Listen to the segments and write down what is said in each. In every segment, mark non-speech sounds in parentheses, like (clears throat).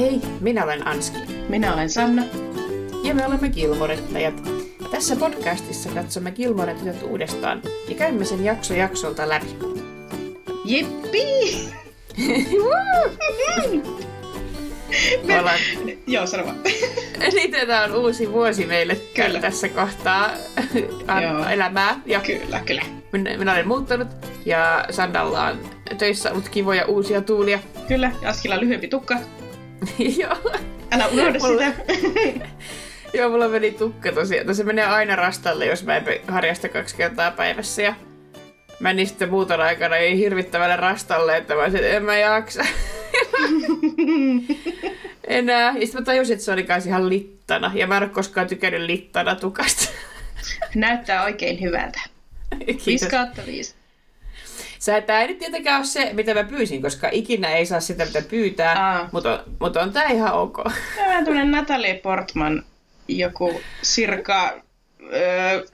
Hei, minä olen Anski. Minä olen Sanna. Ja me olemme Gilmorettajat. Tässä podcastissa katsomme Gilmoretytöt uudestaan ja käymme sen jakso jaksolta läpi. Jippi! Me ollaan... Joo, sano vaan. Niin, tämä on uusi vuosi meille Kyllä. tässä kohtaa elämää. Ja Kyllä, kyllä. minä, minä olen muuttanut ja Sandalla on töissä ollut kivoja uusia tuulia. Kyllä, ja Askilla lyhyempi tukka. Joo. Älä unohda Mulla- sitä. (laughs) Joo, mulla meni tukka tosiaan. Se menee aina rastalle, jos mä en harjasta kaksi kertaa päivässä. Ja menin sitten muuton aikana ei hirvittävälle rastalle, että mä olisin, että en mä jaksa. (laughs) Enää. Ja sitten mä tajusin, että se oli kai ihan littana. Ja mä en ole koskaan tykännyt littana tukasta. Näyttää oikein hyvältä. (laughs) Kiitos. 5 kautta 5. Sä, tää ei nyt tietenkään ole se, mitä mä pyysin, koska ikinä ei saa sitä, mitä pyytää. Aa. Mutta on, mutta on tää ihan ok. (laughs) Tämä on tämmönen Natalie Portman, joku circa öö,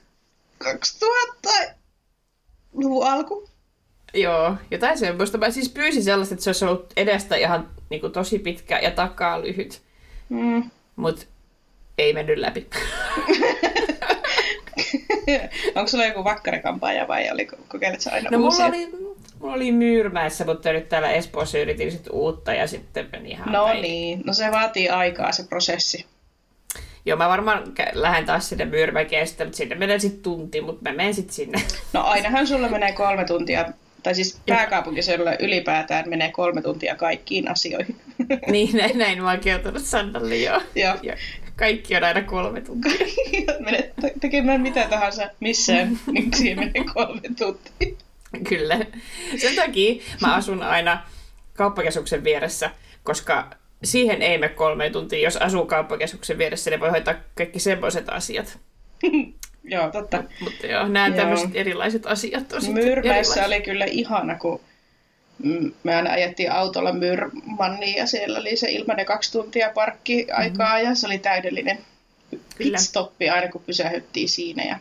2000-luvun alku. Joo, jotain semmoista. Mä siis pyysin sellaista, että se olisi ollut edestä ihan niin kuin, tosi pitkä ja takaa lyhyt. Mm. Mutta ei mennyt läpi. (laughs) (laughs) Onko sulla joku vakkarikampaaja vai oliko, kokeilet sä aina No mulla uusia? oli, mulla oli Myyrmäessä, mutta nyt täällä Espoossa yritin sit uutta ja sitten meni ihan No päin. niin, no se vaatii aikaa se prosessi. Joo, mä varmaan lähden taas sinne Myyrmäkeen sitten, mutta sinne menee sitten tunti, mutta mä menen sitten sinne. (laughs) No ainahan sulla menee kolme tuntia, tai siis pääkaupunkiseudulla ylipäätään menee kolme tuntia kaikkiin asioihin. niin, (laughs) näin, näin mä oon kertonut Sandalle jo. Joo. Ja kaikki on aina kolme tuntia. (laughs) Menet te- tekemään mitä tahansa missään, (laughs) niin siihen menee kolme tuntia. Kyllä. Sen takia mä asun aina kauppakeskuksen vieressä, koska siihen ei mene kolme tuntia. Jos asuu kauppakeskuksen vieressä, niin voi hoitaa kaikki semmoiset asiat. (laughs) Joo, totta. Mutta joo, nämä tämmöiset erilaiset asiat on Myyrmäessä oli kyllä ihana, kun me aina ajettiin autolla Myyrmanniin ja siellä oli se ilmainen kaksi tuntia parkkiaikaa ja se oli täydellinen pitstoppi aina kun pysähyttiin siinä ja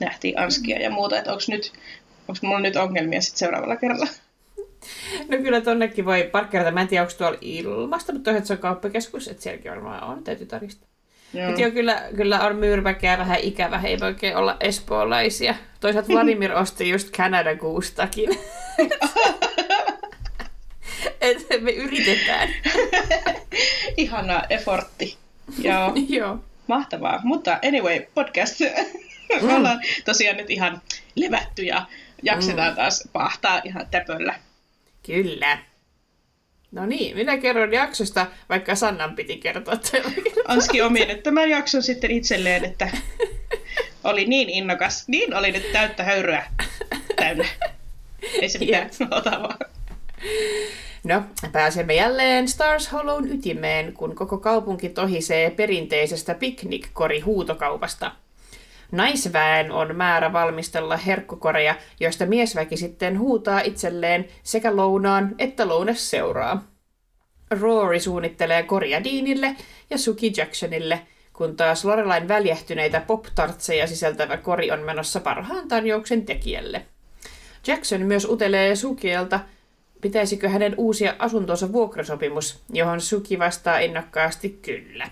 nähtiin Anskia ja muuta, että onko nyt onko mulla nyt ongelmia sitten seuraavalla kerralla. (laughs) No kyllä tonnekin voi parkkeerata. Mä en tiedä, onko tuolla ilmasta, mutta toisaalta se on kauppakeskus, että sielläkin varmaan on, täytyy tarkistaa. Joo. Mutta joo, kyllä, kyllä on myyrmäkeä vähän ikävä, ei voi oikein olla espoolaisia. Toisaalta (laughs) Vladimir osti just Canada Goose-takin. (laughs) Et me yritetään. (laughs) Ihana effortti. Joo, (laughs) joo. mahtavaa. Mutta anyway, podcast. Mm. (laughs) Me ollaan tosiaan nyt ihan levätty ja jaksetaan Mm. taas pahtaa ihan täpöllä. Kyllä. No niin, minä kerron jaksosta, vaikka Sannan piti kertoa. Anski omi nyt tämän jakson sitten itselleen, että oli niin innokas, niin oli nyt täyttä höyryä täynnä. Ei se mitään, ota vaan. No, pääsemme jälleen Stars Hollown ytimeen, kun koko kaupunki tohisee perinteisestä piknikkori-huutokaupasta. Naisväen on määrä valmistella herkkukoreja, joista miesväki sitten huutaa itselleen sekä lounaan että lounas seuraa. Rory suunnittelee koria Deanille ja Suki Jacksonille, kun taas Lorelain väljähtyneitä pop-tartseja sisältävä kori on menossa parhaan tarjouksen tekijälle. Jackson myös utelee Sukielta, pitäisikö hänen uusia asuntonsa vuokrasopimus, johon Suki vastaa innokkaasti kyllä.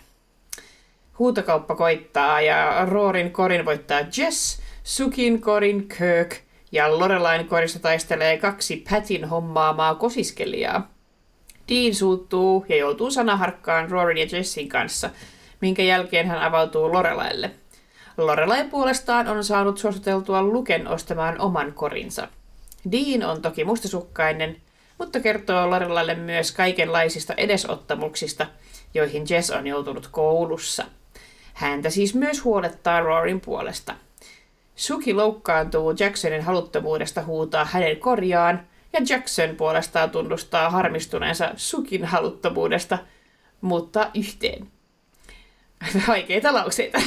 Huutokauppa koittaa ja Roorin korin voittaa Jess, Sukin korin Kirk ja Lorelain korissa taistelee kaksi Patin hommaamaa kosiskelijaa. Dean suuttuu ja joutuu sanaharkkaan Rorin ja Jessin kanssa, minkä jälkeen hän avautuu Lorelaille. Lorelai puolestaan on saanut suositeltua Luken ostamaan oman korinsa. Dean on toki mustasukkainen, mutta kertoo Lorelaille myös kaikenlaisista edesottamuksista, joihin Jess on joutunut koulussa. Häntä siis myös huolettaa Rorin puolesta. Suki loukkaantuu Jacksonin haluttomuudesta huutaa hänen korjaan, ja Jackson puolestaan tunnustaa harmistuneensa Sukin haluttomuudesta muuttaa yhteen. (laughs) Vaikeita lauseita.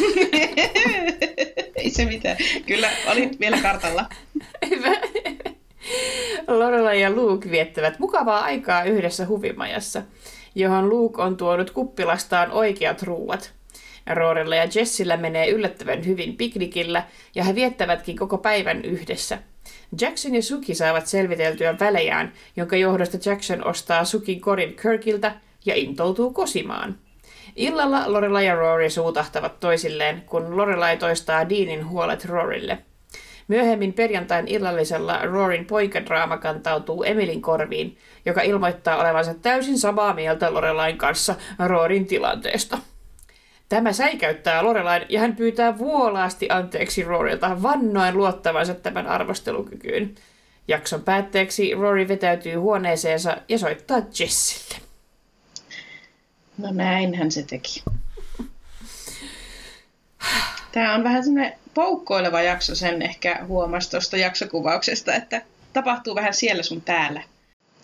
(laughs) Ei se mitään. Kyllä, olin vielä kartalla. Lorelai ja Luke viettävät mukavaa aikaa yhdessä huvimajassa, johon Luke on tuonut kuppilastaan oikeat ruuat. Roorilla ja Jessillä menee yllättävän hyvin piknikillä, ja he viettävätkin koko päivän yhdessä. Jackson ja Suki saavat selviteltyä välejään, jonka johdosta Jackson ostaa Sukin korin Kirkiltä ja intoutuu kosimaan. Illalla Lorelai ja Rory suutahtavat toisilleen, kun Lorelai toistaa Deanin huolet Rorille. Myöhemmin perjantain illallisella Rorin poikadraama kantautuu Emilin korviin, joka ilmoittaa olevansa täysin samaa mieltä Lorelain kanssa Rorin tilanteesta. Tämä säikäyttää Lorelain ja hän pyytää vuolaasti anteeksi Rorilta vannoen luottavansa tämän arvostelukykyyn. Jakson päätteeksi Rory vetäytyy huoneeseensa ja soittaa Jessille. No näinhän se teki. Tämä on vähän semmoinen poukkoileva jakso, sen ehkä huomasi tuosta jaksokuvauksesta, että tapahtuu vähän siellä sun täällä.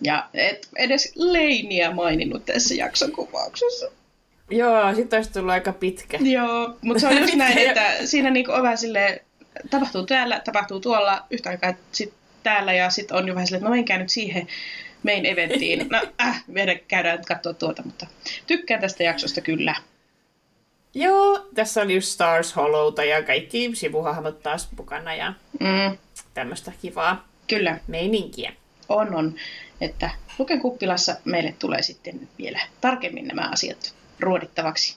Ja et edes Leiniä maininnut tässä jaksokuvauksessa. Joo, sitten olisi tullut aika pitkä. Joo, mutta se on just (laughs) näin, että siinä niinku on vähän silleen, tapahtuu täällä, tapahtuu tuolla, yhtä aikaa sit täällä ja sitten on jo vähän silleen, että no menkää nyt siihen main eventtiin. No äh, meidän käydään katsoa tuota, mutta tykkään tästä jaksosta kyllä. Joo, tässä oli just Stars Hollowta ja kaikki sivuhahmot taas mukana ja mm. tämmöistä kivaa Kyllä. meininkiä. On, on. Että Luken kuppilassa meille tulee sitten vielä tarkemmin nämä asiat ruodittavaksi.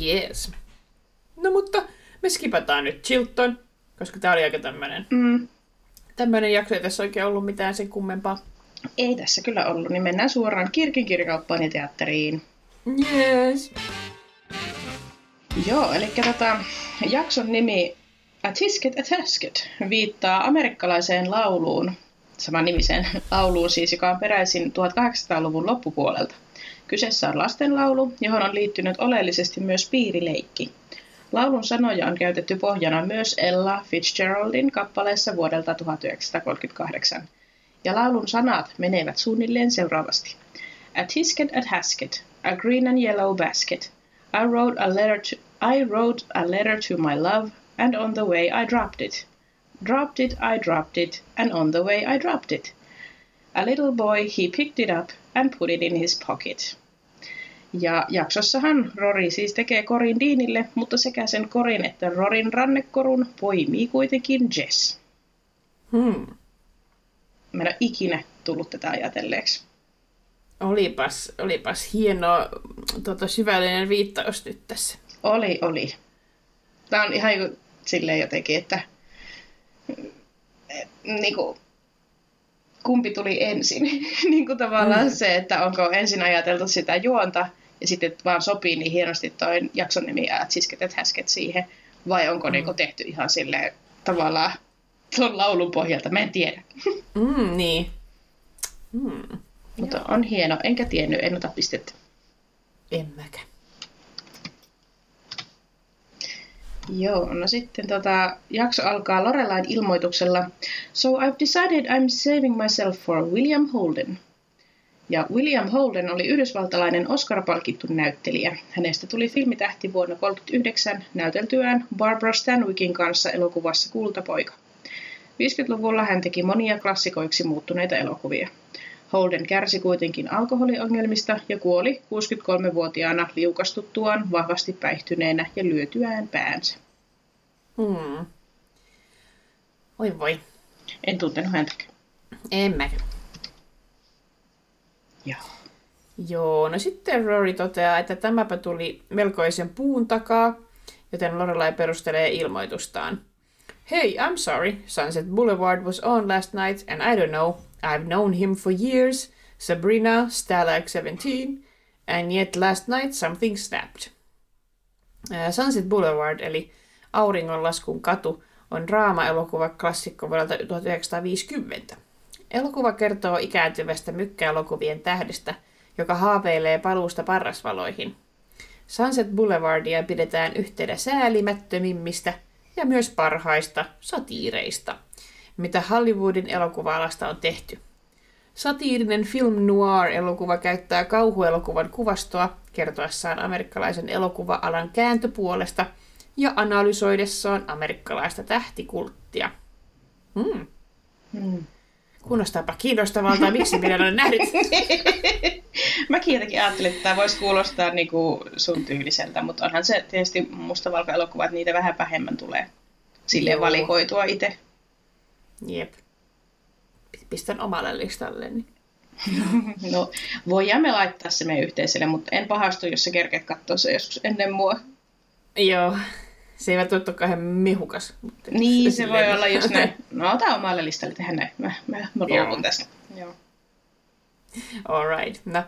Yes. No mutta me skipataan nyt Chilton, koska tää oli aika tämmönen, mm. tämmönen jakso, ei tässä oikein ollut mitään sen kummempaa. Ei tässä kyllä ollut, niin mennään suoraan Kirkin kirjakauppaan ja teatteriin. Yes. Joo, eli tota, jakson nimi A Tisket a Tasket viittaa amerikkalaiseen lauluun, saman nimiseen lauluun siis, joka on peräisin 1800-luvun loppupuolelta. Kyseessä on lastenlaulu, johon on liittynyt oleellisesti myös piirileikki. Laulun sanoja on käytetty pohjana myös Ella Fitzgeraldin kappaleessa vuodelta 1938. Ja laulun sanat menevät suunnilleen seuraavasti. A tisket at hasket, a green and yellow basket. I wrote a letter to, I wrote a letter to my love, and on the way I dropped it. Dropped it, I dropped it, and on the way I dropped it. A little boy, he picked it up and put it in his pocket. Ja jaksossahan Rory siis tekee korin Deanille, mutta sekä sen korin että Rorin rannekorun poimii kuitenkin Jess. Hmm. Mä en ole ikinä tullut tätä ajatelleeksi. Olipas, olipas hieno tota, syvällinen viittaus nyt tässä. Oli, oli. Tämä on ihan silleen jotenkin, että niin kuin, kumpi tuli ensin. (laughs) niin kuin tavallaan mm. se, että onko ensin ajateltu sitä juonta ja sitten vaan sopii niin hienosti toi jakson nimi ja sisket häsket siihen. Vai onko mm. niin kuin, tehty ihan silleen tavallaan tuon laulun pohjalta, mä en tiedä. (laughs) mm, niin. Mm. Mutta Joo. on hieno, enkä tiennyt, en ota pistettä. En mäkä. Joo, no sitten tota, jakso alkaa Lorelain ilmoituksella So I've decided I'm saving myself for William Holden. Ja William Holden oli yhdysvaltalainen Oscar-palkittu näyttelijä. Hänestä tuli filmitähti vuonna 1939 näyteltyään Barbara Stanwickin kanssa elokuvassa Kultapoika. 50-luvulla hän teki monia klassikoiksi muuttuneita elokuvia. Holden kärsi kuitenkin alkoholiongelmista ja kuoli 63-vuotiaana liukastuttuaan vahvasti päihtyneenä ja lyötyään päänsä. Hmm. Oi voi. En tuntenut häntäkään. En mäkään. Joo. Joo, no sitten Rory toteaa, että tämäpä tuli melkoisen puun takaa, joten Lorelai perustelee ilmoitustaan. Hey, I'm sorry. Sunset Boulevard was on last night, and I don't know. I've known him for years. Sabrina, Stalag 17, and yet last night something snapped. Uh, Sunset Boulevard, eli Auringonlaskun katu, on draama-elokuva klassikko vuodelta 1950. Elokuva kertoo ikääntyvästä mykkäelokuvien tähdestä, joka haaveilee paluusta parrasvaloihin. Sunset Boulevardia pidetään yhtenä säälimättömimmistä – ja myös parhaista satiireista, mitä Hollywoodin elokuva-alasta on tehty. Satiirinen film noir-elokuva käyttää kauhuelokuvan kuvastoa kertoessaan amerikkalaisen elokuva-alan kääntöpuolesta ja analysoidessaan amerikkalaista tähtikulttia. Hmm. Hmm. Kuulostaapa kiinnostavalta, miksi minä olen nähnyt. (laughs) Mäkin jotenkin ajattelin, että tämä voisi kuulostaa niinku sun tyyliseltä, mutta onhan se tietysti mustavalkoelokuva, että niitä vähän vähemmän tulee silleen valikoitua itse. Jep. Pistän omalle listalle. Niin. (laughs) No, voidaan me laittaa se meidän yhteiselle, mutta en pahastu, jos sä kerkeät katsoa se joskus ennen mua. Joo, se ei välttämättä ole kauhean mehukas. Mutta Niin, se voi silleen- olla just näin. (laughs) No, ota omalle listalle, tehdä näin. Mä, mä, mä Joo. luovun tästä. Joo. Alright. No,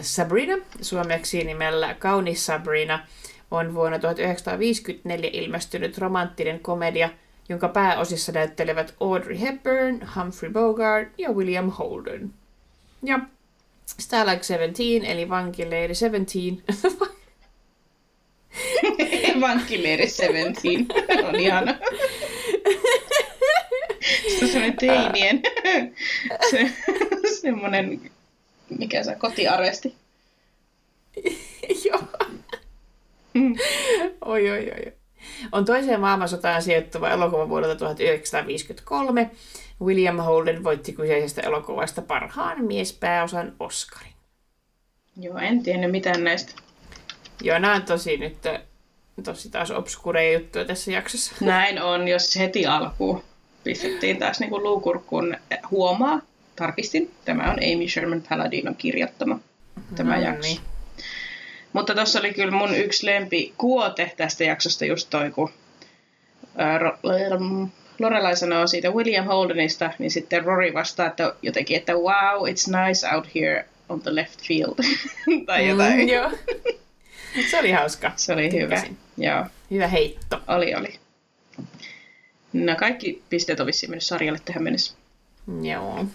Sabrina, suomeksi nimellä Kaunis Sabrina, on vuonna 1954 ilmestynyt romanttinen komedia, jonka pääosissa näyttelevät Audrey Hepburn, Humphrey Bogart ja William Holden. Ja Stalag 17, eli vankileiri 17, Vankkileiri 17. On ihana. Se on semmoinen teinien. (laughs) Se, semmoinen, mikä se kotiaresti. (laughs) Joo. Mm. Oi, oi, oi. On toiseen maailmansotaan sijoittuva elokuva vuodelta 1953. William Holden voitti kyseisestä elokuvasta parhaan miespääosan Oscarin. Joo, en tiennyt mitään näistä. Joo, nämä on tosi nyt tosi taas obskureja juttuja tässä jaksossa. (laughs) Näin on, jos heti alkuun pistettiin taas niin kuin luukurkkuun huomaa. Tarkistin, tämä on Amy Sherman Paladinon kirjoittama tämä No jakso. niin. Mutta tuossa oli kyllä mun yksi lempi kuote tästä jaksosta just toi, kun Lorelai sanoo siitä William Holdenista, niin sitten Rory vastaa että jotenkin, että wow, it's nice out here on the left field. (laughs) tai jotain. Mm, joo. Se oli hauska. Se oli hyvä. Joo, Hyvä heitto. oli, oli. No kaikki pisteet on vissiin mennyt sarjalle tähän mennessä. Joo.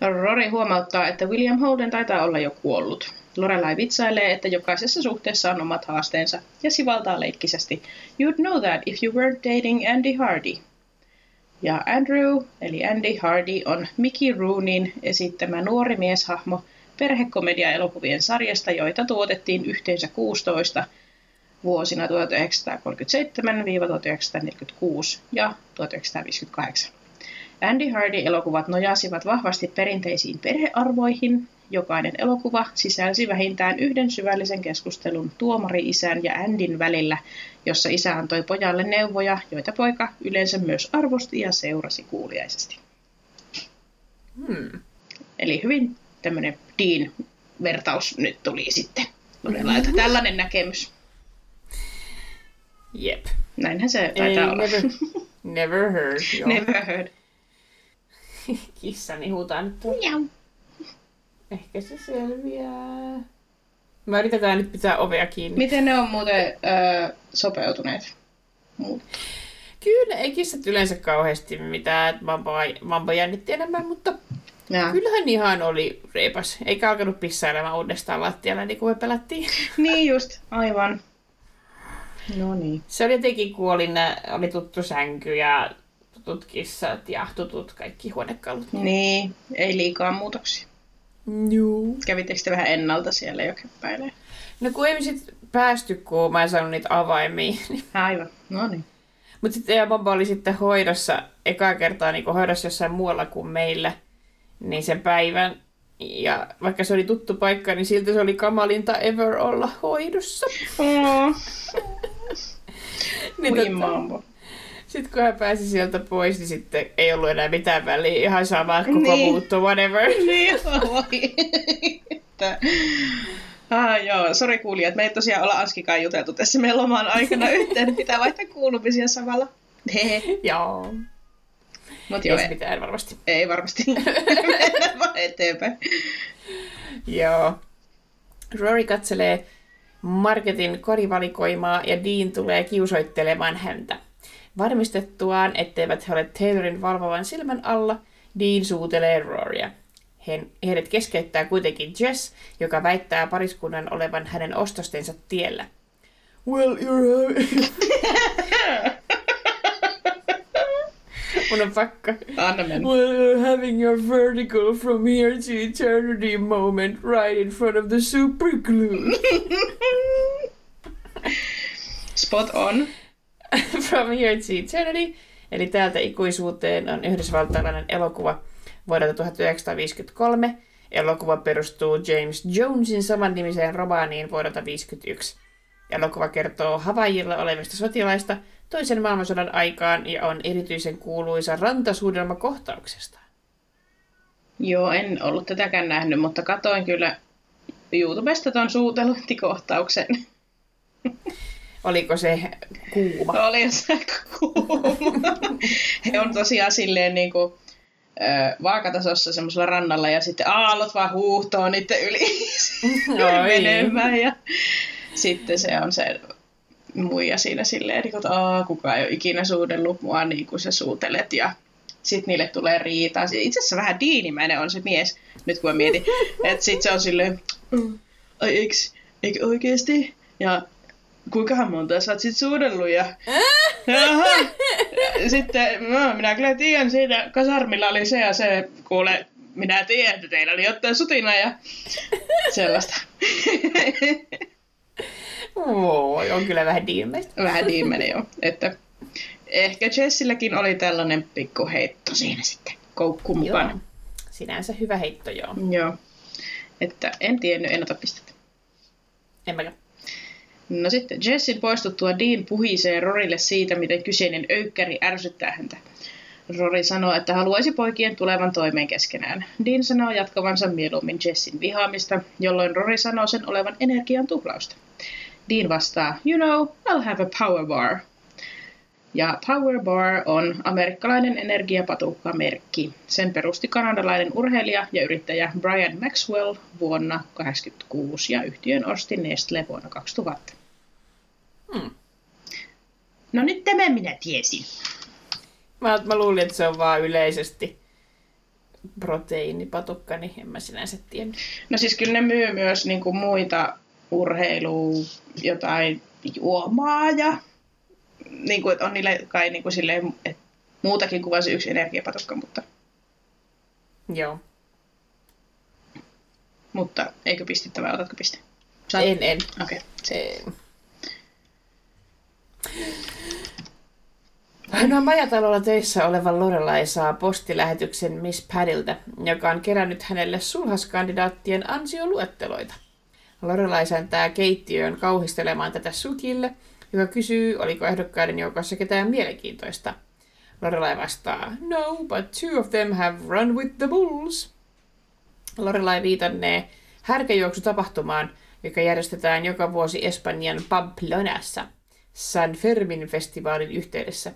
Rory huomauttaa, että William Holden taitaa olla jo kuollut. Lorelai vitsailee, että jokaisessa suhteessa on omat haasteensa, ja sivaltaa leikkisesti, You'd know that if you weren't dating Andy Hardy. Ja Andrew, eli Andy Hardy, on Mickey Rooneyn esittämä nuori mieshahmo perhekomedia-elokuvien sarjasta, joita tuotettiin yhteensä 16 vuosina 1937-1946 ja 1958. Andy Hardy-elokuvat nojasivat vahvasti perinteisiin perhearvoihin. Jokainen elokuva sisälsi vähintään yhden syvällisen keskustelun tuomari-isän ja Andyn välillä, jossa isä antoi pojalle neuvoja, joita poika yleensä myös arvosti ja seurasi kuuliaisesti. Hmm. Eli hyvin tämmöinen Dean-vertaus nyt tuli sitten. Lorelailta tällainen näkemys. Jep. Näinhän se Ei, taitaa olla. never, (laughs) never heard. Joo. Never heard. (laughs) Kissani huutaa nyt. Miau. Ehkä se selviää. Mä yritetään nyt pitää ovea kiinni. Miten ne on muuten öö, sopeutuneet? Muut. Kyllä, ei kissat yleensä kauheasti mitään. Mambo, mambo jännitti enemmän, mutta Ja. kyllähän ihan oli reipas. Eikä alkanut pissailemaan uudestaan lattialla, niin kuin me pelattiin. (laughs) Niin just, aivan. No niin. Se oli jotenkin, kun oli, oli tuttu sänky ja tutut kissat ja tutut kaikki huonekalut. Niin, ei liikaa muutoksia. Joo. Kävittekö te vähän ennalta siellä jo käppäilee? No kun ei me sit päästy, kun mä en saanut niitä avaimia. (laughs) Aivan, no niin. Mutta sitten ja Bobba oli sitten hoidossa, ekaa kertaa niin hoidossa jossain muualla kuin meillä, niin sen päivän. Ja vaikka se oli tuttu paikka, niin silti se oli kamalinta ever olla hoidossa. Oh, (laughs) Niin tota. Sitten kun hän pääsi sieltä pois, niin sitten ei ollut enää mitään väliä. Ihan sama koko Niin. muutto, whatever. (laughs) Niin, voi. Ah, joo, sori kuulijat, me ei tosiaan olla Anskikaan juteltu tässä meidän loman aikana (laughs) yhteen, niin pitää vaihtaa kuulumisia samalla. Hehe. Joo. Mut joo, ei, mitään varmasti. ei varmasti. (laughs) Mennään vaan eteenpäin. Joo. Rory katselee Marketin korivalikoimaa ja Dean tulee kiusoittelemaan häntä. Varmistettuaan, etteivät he ole Taylorin valvovan silmän alla, Dean suutelee Rorya. He, heidät keskeyttää kuitenkin Jess, joka väittää pariskunnan olevan hänen ostostensa tiellä. Well, you're... (laughs) Mun on pakko. Anna mennä. Well, you're having your vertical from here to eternity moment right in front of the super glue. Spot on. (laughs) from here to eternity, eli täältä ikuisuuteen on yhdysvaltalainen elokuva vuodelta 1953. Elokuva perustuu James Jonesin samannimiseen romaaniin vuodelta 1951. Elokuva kertoo Havaijilla olevista sotilaista toisen maailmansodan aikaan ja on erityisen kuuluisa rantasuudelma kohtauksesta. Joo, en ollut tätäkään nähnyt, mutta katoin kyllä YouTubesta ton suuteluntikohtauksen. (laughs) Oliko se kuuma? Oli se kuuma. (laughs) He on tosiaan silleen niin kuin, vaakatasossa semmoisella rannalla ja sitten aallot vaan huuhtoo niiden yli (laughs) menemään. Ja sitten se on se muija siinä silleen, että Aa, kukaan ei ole ikinä suudellut mua niin kuin sä suutelet ja sitten niille tulee riitaa. Itse asiassa vähän diinimäinen on se mies, nyt kun mä mietin. Että sitten se on silleen, ai eikö, eikö oikeesti? Ja kuinkahan monta sä oot sit suudellut ja... Jaha. Sitten no, minä kyllä tiedän siitä, kasarmilla oli se ja se, kuule, minä tiedän, että teillä oli jotain sutina ja sellaista. Voi, on kyllä vähän diimeistä. Vähän diimeinen joo. Että ehkä Jessilläkin oli tällainen pikku heitto siinä sitten koukku mukana. Joo. Sinänsä hyvä heitto, joo. Joo. Että en tiennyt, en ota pistettä. En mäkään. No sitten Jessin poistuttua Dean puhisee Rorille siitä, miten kyseinen öykkäri ärsyttää häntä. Rory sanoo, että haluaisi poikien tulevan toimeen keskenään. Dean sanoo jatkavansa mieluummin Jessin vihaamista, jolloin Rory sanoo sen olevan energian tuhlausta. Dean vastaa, you know, I'll have a power bar. Ja Power Bar on amerikkalainen energiapatukka-merkki. Sen perusti kanadalainen urheilija ja yrittäjä Brian Maxwell vuonna 1986 ja yhtiön osti Nestle vuonna 2000. Hmm. No nyt tämä minä tiesin. Mä, mä luulin, että se on vaan yleisesti proteiinipatukka, niin en mä sinänsä tiedä. No siis kyllä ne myy myös niin kuin muita urheilu, jotain juomaa ja niin kuin, että on niille kai niin kuin silleen, että muutakin kuin vain se yksi energiapatukka, mutta... Joo. Mutta eikö pistettävää, otatko piste? Saat... En, en. Okei. Okay. No majatalolla töissä oleva Lorelai saa postilähetyksen Miss Padilta, joka on kerännyt hänelle sulhaskandidaattien ansioluetteloita. Lorelai säntää keittiöön kauhistelemaan tätä sukille, joka kysyy, oliko ehdokkaiden joukossa ketään mielenkiintoista. Lorelai vastaa, no, but two of them have run with the bulls. Lorelai viitannee härkäjuoksutapahtumaan, joka järjestetään joka vuosi Espanjan Pamplonassa San Fermin festivaalin yhteydessä.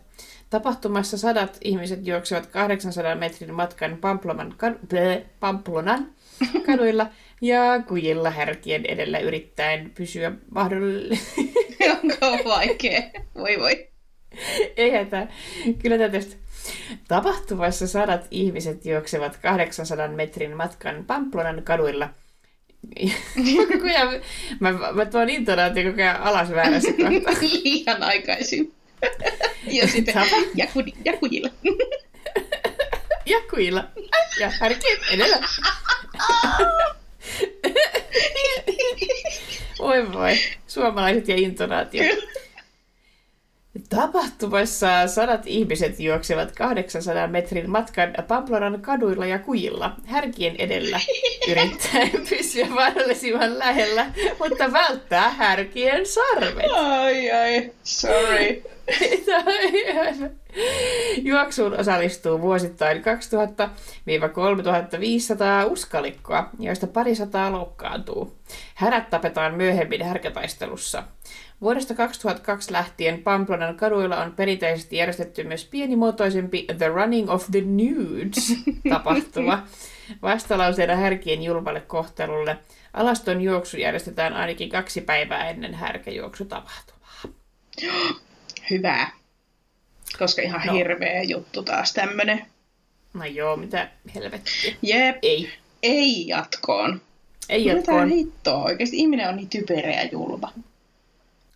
Tapahtumassa sadat ihmiset juoksevat 800 metrin matkan Pamplonan, Pamplonan (laughs) kaduilla ja kujilla härkien edellä yrittäen pysyä mahdollisesti. (laughs) Onko vaikea? Voi voi. Eihän tämä. Kyllä tästä. Tapahtumassa sadat ihmiset juoksevat 800 metrin matkan Pamplonan kaduilla. Koko ajan, mä, mä tuon intonaatio koko ajan alas väärässä kohtaa. (laughs) Liian aikaisin. ja sitten jakudi, jakujilla. (laughs) jakujilla. Ja härkien edellä. (laughs) Oi voi, suomalaiset ja intonaatio. Tapahtumassa sadat ihmiset juoksevat 800 metrin matkan Pamplonan kaduilla ja kujilla, härkien edellä, (laughs) yrittäen pysyä mahdollisimman lähellä, mutta välttää härkien sarvet. Ai ai, sorry. (laughs) Juoksuun osallistuu vuosittain 2000-3500 uskalikkoa, joista parisataa loukkaantuu. Härät tapetaan myöhemmin härkätaistelussa. Vuodesta 2002 lähtien Pamplonan kaduilla on perinteisesti järjestetty myös pienimuotoisempi The Running of the Nudes tapahtuma. (laughs) Vastalauseena härkien julmalle kohtelulle. Alaston juoksu järjestetään ainakin kaksi päivää ennen härkäjuoksutapahtumaa. (gasps) Hyvä. Koska ihan no. hirveä juttu taas tämmönen. No joo, mitä helvettiä. Jep. Ei. Ei jatkoon. Ei jatkoon. Mitä hittoa? Oikeasti ihminen on niin typerä ja julma.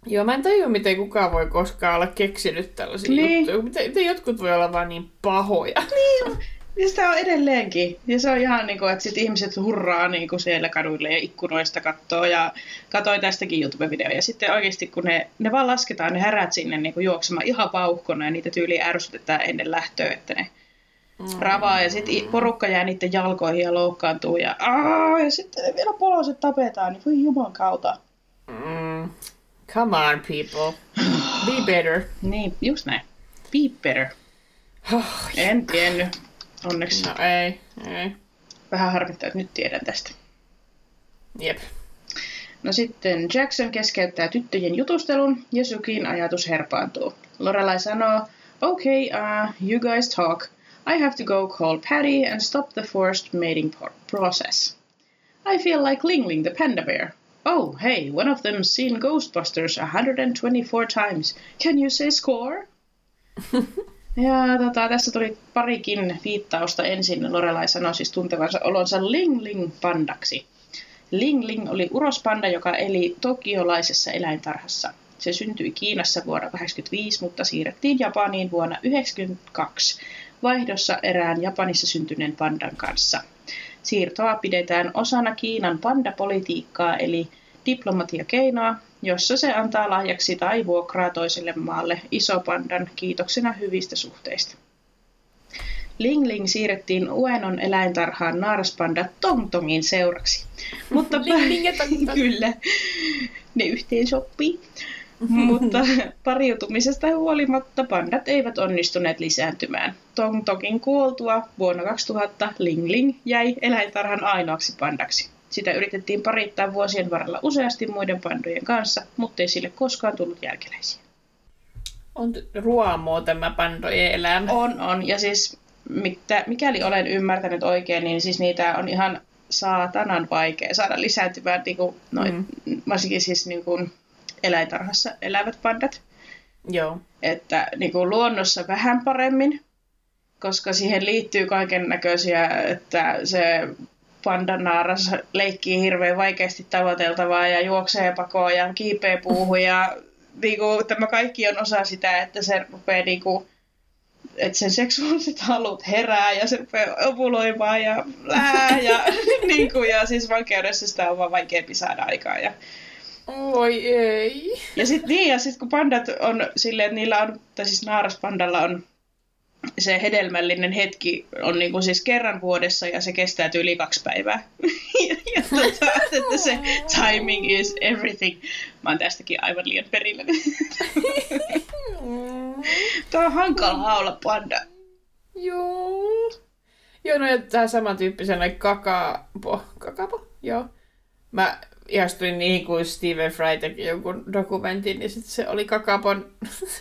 Joo, mä en tajua, miten kukaan voi koskaan olla keksinyt tällaisia niin. juttuja. Miten, miten jotkut voi olla vaan niin pahoja. (laughs) Niin, ja sitä on edelleenkin. Ja se on ihan niin kuin, että sit ihmiset hurraa niin kuin siellä kaduille ja ikkunoista kattoo. Ja katoi tästäkin YouTube-video. Ja sitten oikeasti kun ne, ne vaan lasketaan ne härät sinne niin kuin juoksemaan ihan vauhkona ja niitä tyyliä ärsytetään ennen lähtöä, että ne mm. ravaa ja sitten porukka jää niiden jalkoihin ja loukkaantuu ja, aah, ja sitten vielä poloset tapetaan, niin voi juman kautta. Mm. Come on, people. Be better. niin, just näin. Be better. Oh, en tiennyt. Onneksi. No ei, ei. Vähän harmittaa, että nyt tiedän tästä. Jep. No sitten Jackson keskeyttää tyttöjen jutustelun ja Sukin ajatus herpaantuu. Lorelai sanoo, Okay, uh, you guys talk. I have to go call Patty and stop the forced mating process. I feel like Ling Ling the panda bear. Oh, hey, one of them's seen Ghostbusters 124 times. Can you say score? (laughs) ja tota, tässä tuli parikin viittausta ensin. Lorelai sanoi siis tuntevansa olonsa Ling Ling pandaksi. Ling Ling oli urospanda, joka eli tokiolaisessa eläintarhassa. Se syntyi Kiinassa vuonna 1985, mutta siirrettiin Japaniin vuonna 1992 vaihdossa erään Japanissa syntyneen pandan kanssa. Siirtoa pidetään osana Kiinan pandapolitiikkaa eli diplomatiakeinoa, jossa se antaa lahjaksi tai vuokraa toiselle maalle isopandan kiitoksena hyvistä suhteista. Ling Ling siirrettiin Uenon eläintarhaan naaraspanda Tongtongin seuraksi. Mutta (laughs) Ling Ling ja Tong (laughs) Kyllä, ne yhteen sopii. (laughs) Mutta pariutumisesta huolimatta pandat eivät onnistuneet lisääntymään. Tongtongin kuoltua vuonna 2000 Ling Ling jäi eläintarhan ainoaksi pandaksi. Sitä yritettiin parittaa vuosien varrella useasti muiden pandojen kanssa, mutta ei sille koskaan tullut jälkeläisiä. On ruomoa tämä pandojen elämä. On, on. Ja siis mitä, mikäli olen ymmärtänyt oikein, niin siis niitä on ihan saatanan vaikea saada lisääntymään, niin kuin noin, mm. varsinkin siis niin kuin eläintarhassa elävät pandat. Joo. Että niin kuin luonnossa vähän paremmin, koska siihen liittyy kaiken näköisiä, että se pandanaaras leikkii hirveän vaikeasti tavoiteltavaa ja juoksee pakoon ja kiipee puuhun ja niin kuin, tämä kaikki on osa sitä, että se rupeaa niin kuin, että sen seksuaaliset halut herää ja se rupeaa ovuloimaan ja lää ja, (laughs) niin kuin, ja siis vankeudessa sitä on vaan vaikeampi saada aikaa. Ja, Oi ei. Ja sitten niin, ja sit kun pandat on silleen, että niillä on, tai siis naaraspandalla on se hedelmällinen hetki on niin kuin siis kerran vuodessa ja se kestää yli kaksi päivää. (laughs) ja, ja tota, että se timing is everything. Mä oon tästäkin aivan liian perillä. (laughs) Tämä on hankala olla panda. Joo. Joo, no ja tää samantyyppisenä kakapo. Kakapo? Joo. Mä ihastuin niihin, kuin Steven Fry teki jonkun dokumentin, niin sit se oli kakapon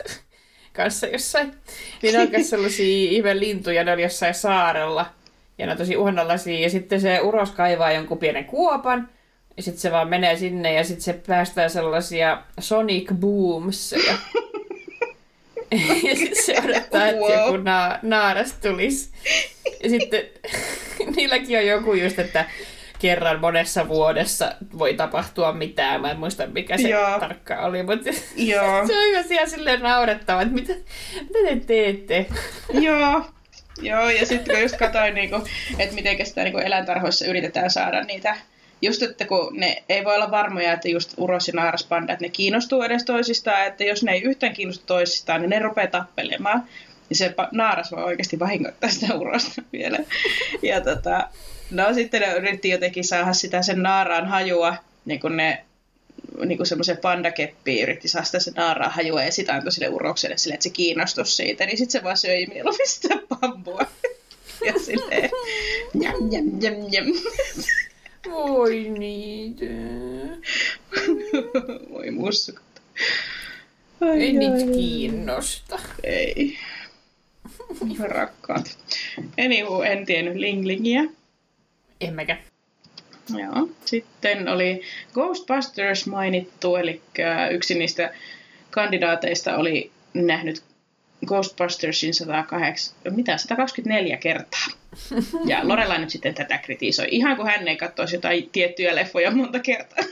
(laughs) kanssa jossain. Niin ne on sellaisia ihme lintuja, ne oli jossain saarella. Ja ne on tosi uhanalaisia. Ja sitten se uros kaivaa jonkun pienen kuopan. Ja sitten se vaan menee sinne ja sitten se päästää sellaisia sonic booms. Ja, (laughs) ja sitten se odottaa, että wow. joku na- naaras tulisi. Ja sitten (laughs) niilläkin on joku just, että kerran monessa vuodessa voi tapahtua mitään. Mä en muista, mikä se Joo. tarkka oli, mutta (laughs) Joo. se on myös ihan silleen naurettava, että mitä, mitä te teette? Joo, Joo, ja sitten kun just katsoin, niin kuin, että miten sitä niin eläintarhoissa yritetään saada niitä just, että kun ne ei voi olla varmoja, että just uros- ja naaraspanda, että ne kiinnostuu edes toisistaan, että jos ne ei yhtään kiinnostu toisistaan, niin ne rupeaa tappelemaan. Ja se naaras voi oikeasti vahingoittaa sitä urosta vielä. Ja tota, No sitten ne yritti jotenkin saada sitä sen naaraan hajua, niin kuin ne niin kuin semmoisen pandakeppiin yritti saada sitä sen naaraan hajua ja sitä antoi sille urokselle sille, että se kiinnostus siitä, niin sitten se vaan söi mieluummin sitä bambua. (laughs) ja silleen, jam, jam, jam, jam. Voi niitä. (laughs) Voi mussukat. Ai, ei niitä kiinnosta. Ei. (laughs) Rakkaat. Anywho, en tiennyt Linglingiä. Emmekä. Joo. Sitten oli Ghostbusters mainittu, eli yksi niistä kandidaateista oli nähnyt Ghostbustersin 108, mitä, 124 kertaa. Ja (laughs) Lorela nyt sitten tätä kritisoi, ihan kuin hän ei katsoisi jotain tiettyjä leffoja monta kertaa.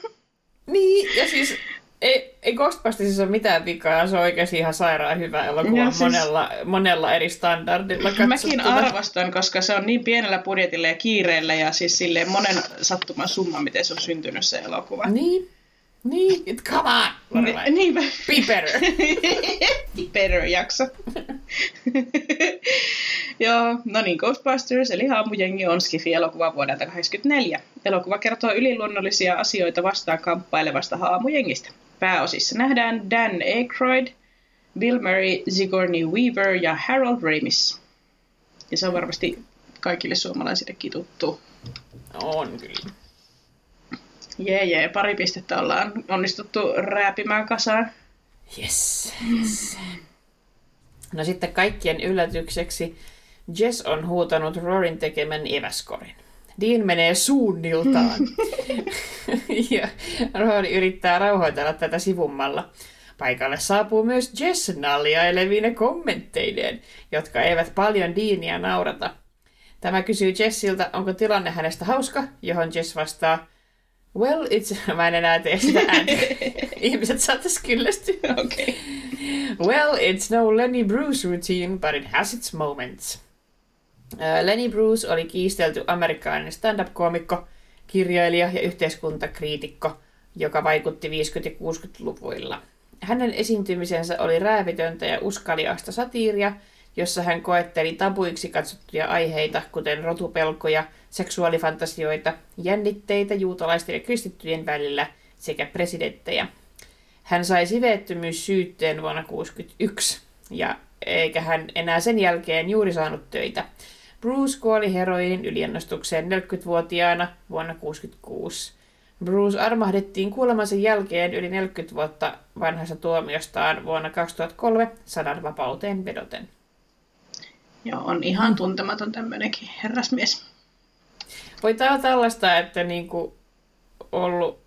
Niin, ja siis ei, ei Ghostbustersissa ole mitään vikaa, se on oikeasti ihan sairaan hyvä elokuva siis, monella, monella eri standardilla katsottuna. Mäkin arvostan, koska se on niin pienellä budjetilla ja kiireellä ja siis silleen monen sattuman summa, miten se on syntynyt se elokuva. Niin, niin, it, come on! Ni, niin, Be better. (laughs) Be better jakso. (laughs) Joo, no niin, Ghostbusters eli haamujengi on Skifi-elokuva vuodelta 1984. Elokuva kertoo yliluonnollisia asioita vastaan kamppailevasta haamujengistä. Pääosissa nähdään Dan Aykroyd, Bill Murray, Sigourney Weaver ja Harold Ramis. Ja se on varmasti kaikille suomalaisillekin tuttu. On kyllä. Jee, jee, pari pistettä ollaan onnistuttu rääpimään kasaan. Yes, yes. No sitten kaikkien yllätykseksi Jess on huutanut Rorin tekemän eväskorin. Dean menee suunniltaan. (laughs) ja Rory yrittää rauhoitella tätä sivummalla. Paikalle saapuu myös Jess naljailevine kommentteineen, jotka eivät paljon Deania naurata. Tämä kysyy Jessiltä, onko tilanne hänestä hauska, johon Jess vastaa, Well, it's... (laughs) Mä en enää tee sitä ääntä. (laughs) Ihmiset saattaisi kyllästyä. Okei. Well, it's no Lenny Bruce routine, but it has its moments. Ää, Lenny Bruce oli kiistelty amerikkalainen stand-up-koomikko, kirjailija ja yhteiskuntakriitikko, joka vaikutti 50- ja 60-luvuilla. Hänen esiintymisensä oli räävitöntä ja uskaliasta satiiria, jossa hän koetteli tabuiksi katsottuja aiheita, kuten rotupelkoja, seksuaalifantasioita, jännitteitä juutalaisten ja kristittyjen välillä sekä presidenttejä. Hän sai siveettömyyssyytteen vuonna 1961, ja eikä hän enää sen jälkeen juuri saanut töitä. Bruce kuoli heroinin yliannostukseen 40-vuotiaana vuonna 1966. Bruce armahdettiin kuolemansa jälkeen yli 40 vuotta vanhasta tuomiostaan vuonna 2003 sadan vapauteen vedoten. Joo, on ihan tuntematon tämmöinenkin herrasmies. Voi tää olla tällaista, että niinku ollut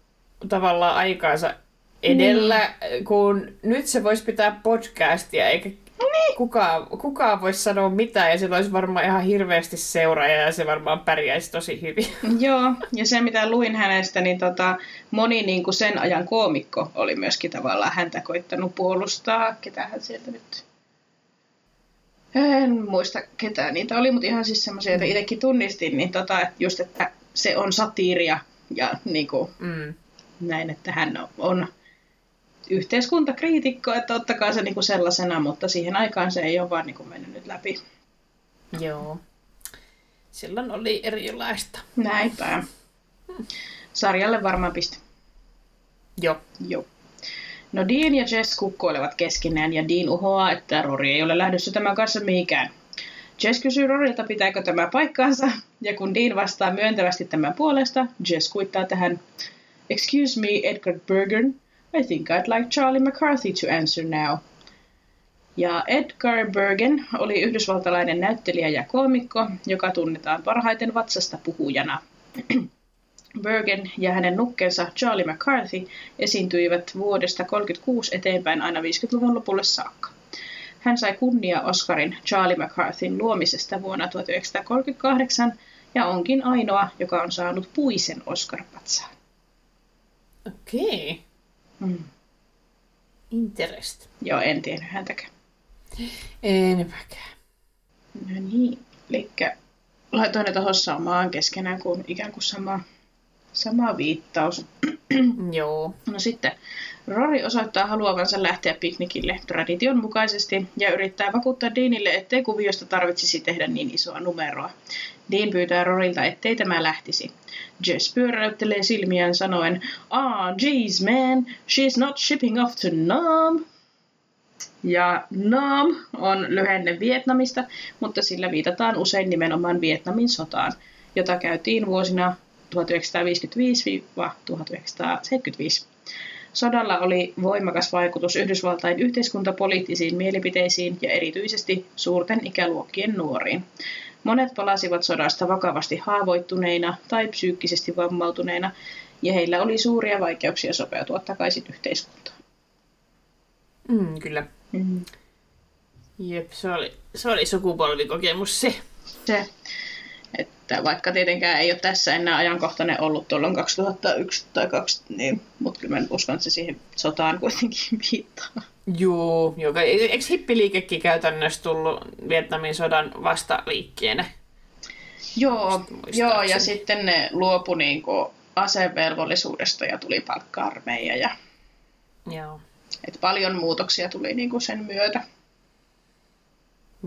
tavallaan aikaansa edellä, mm. kun nyt se voisi pitää podcastia, eikä niin. Kukaan, kukaan voisi sanoa mitään, ja sillä olisi varmaan ihan hirveästi seuraajia, ja se varmaan pärjäisi tosi hyvin. (laughs) Joo, ja se mitä luin hänestä, niin tota, moni niin kuin sen ajan koomikko oli myöskin tavallaan häntä koittanut puolustaa. Ketähän sieltä nyt en muista ketään niitä oli, mutta ihan siis semmoisia, joita itsekin tunnistin, niin tota, että just, että se on satiiria ja niin kuin, Mm. näin, että hän on yhteiskuntakriitikko, että ottakaa se niin kuin sellaisena, mutta siihen aikaan se ei ole vaan niin kuin mennyt nyt läpi. Joo. Silloin oli erilaista. Näinpä. Sarjalle varmaan piste. Joo. Joo. No Dean ja Jess kukkoilevat keskenään ja Dean uhoaa, että Rory ei ole lähdössä tämän kanssa mihinkään. Jess kysyy Rorilta, pitääkö tämä paikkaansa, ja kun Dean vastaa myöntävästi tämän puolesta, Jess kuittaa tähän Excuse me, Edgar Bergen. I think I'd like Charlie McCarthy to answer now. Ja Edgar Bergen oli yhdysvaltalainen näyttelijä ja koomikko, joka tunnetaan parhaiten vatsasta puhujana. (clears throat) Bergen ja hänen nukkensa Charlie McCarthy esiintyivät vuodesta 1936 eteenpäin aina 50-luvun lopulle saakka. Hän sai kunnia Oscarin Charlie McCarthyn luomisesta vuonna 1938 ja onkin ainoa, joka on saanut puisen Oscar-patsaan. Okei. Mm. Interest. Joo, en tiennyt häntäkään. Enpäkään. No niin, eli laitoin ne tuohon samaan keskenään kuin ikään kuin sama, sama viittaus. Joo. No sitten Rory osoittaa haluavansa lähteä piknikille tradition mukaisesti ja yrittää vakuuttaa Deanille, ettei kuviosta tarvitsisi tehdä niin isoa numeroa. Dean pyytää Rorilta, ettei tämä lähtisi. Jess pyöräyttelee silmiään sanoen, Ah, jeez man, she's not shipping off to Nam. Ja Nam on lyhenne Vietnamista, mutta sillä viitataan usein nimenomaan Vietnamin sotaan, jota käytiin vuosina 1955-1975. Sodalla oli voimakas vaikutus Yhdysvaltain yhteiskuntapoliittisiin mielipiteisiin ja erityisesti suurten ikäluokkien nuoriin. Monet palasivat sodasta vakavasti haavoittuneina tai psyykkisesti vammautuneina, ja heillä oli suuria vaikeuksia sopeutua takaisin yhteiskuntaan. Mm, kyllä. Mm. Jep, se oli, se oli sukupolvikokemus se. Se, että vaikka tietenkään ei ole tässä enää ajankohtainen ollut tuolloin 2001 tai 2, niin, mutta kyllä mä uskon, että se siihen sotaan kuitenkin (laughs) viittaa. Joo, joka, eikö hippiliikekin käytännössä tullut Vietnamin sodan vastaliikkeenä? Joo, muistaakseni. joo, ja sitten ne luopu niinku asevelvollisuudesta ja tuli palkka-armeija. Ja, Joo. et paljon muutoksia tuli niinku sen myötä.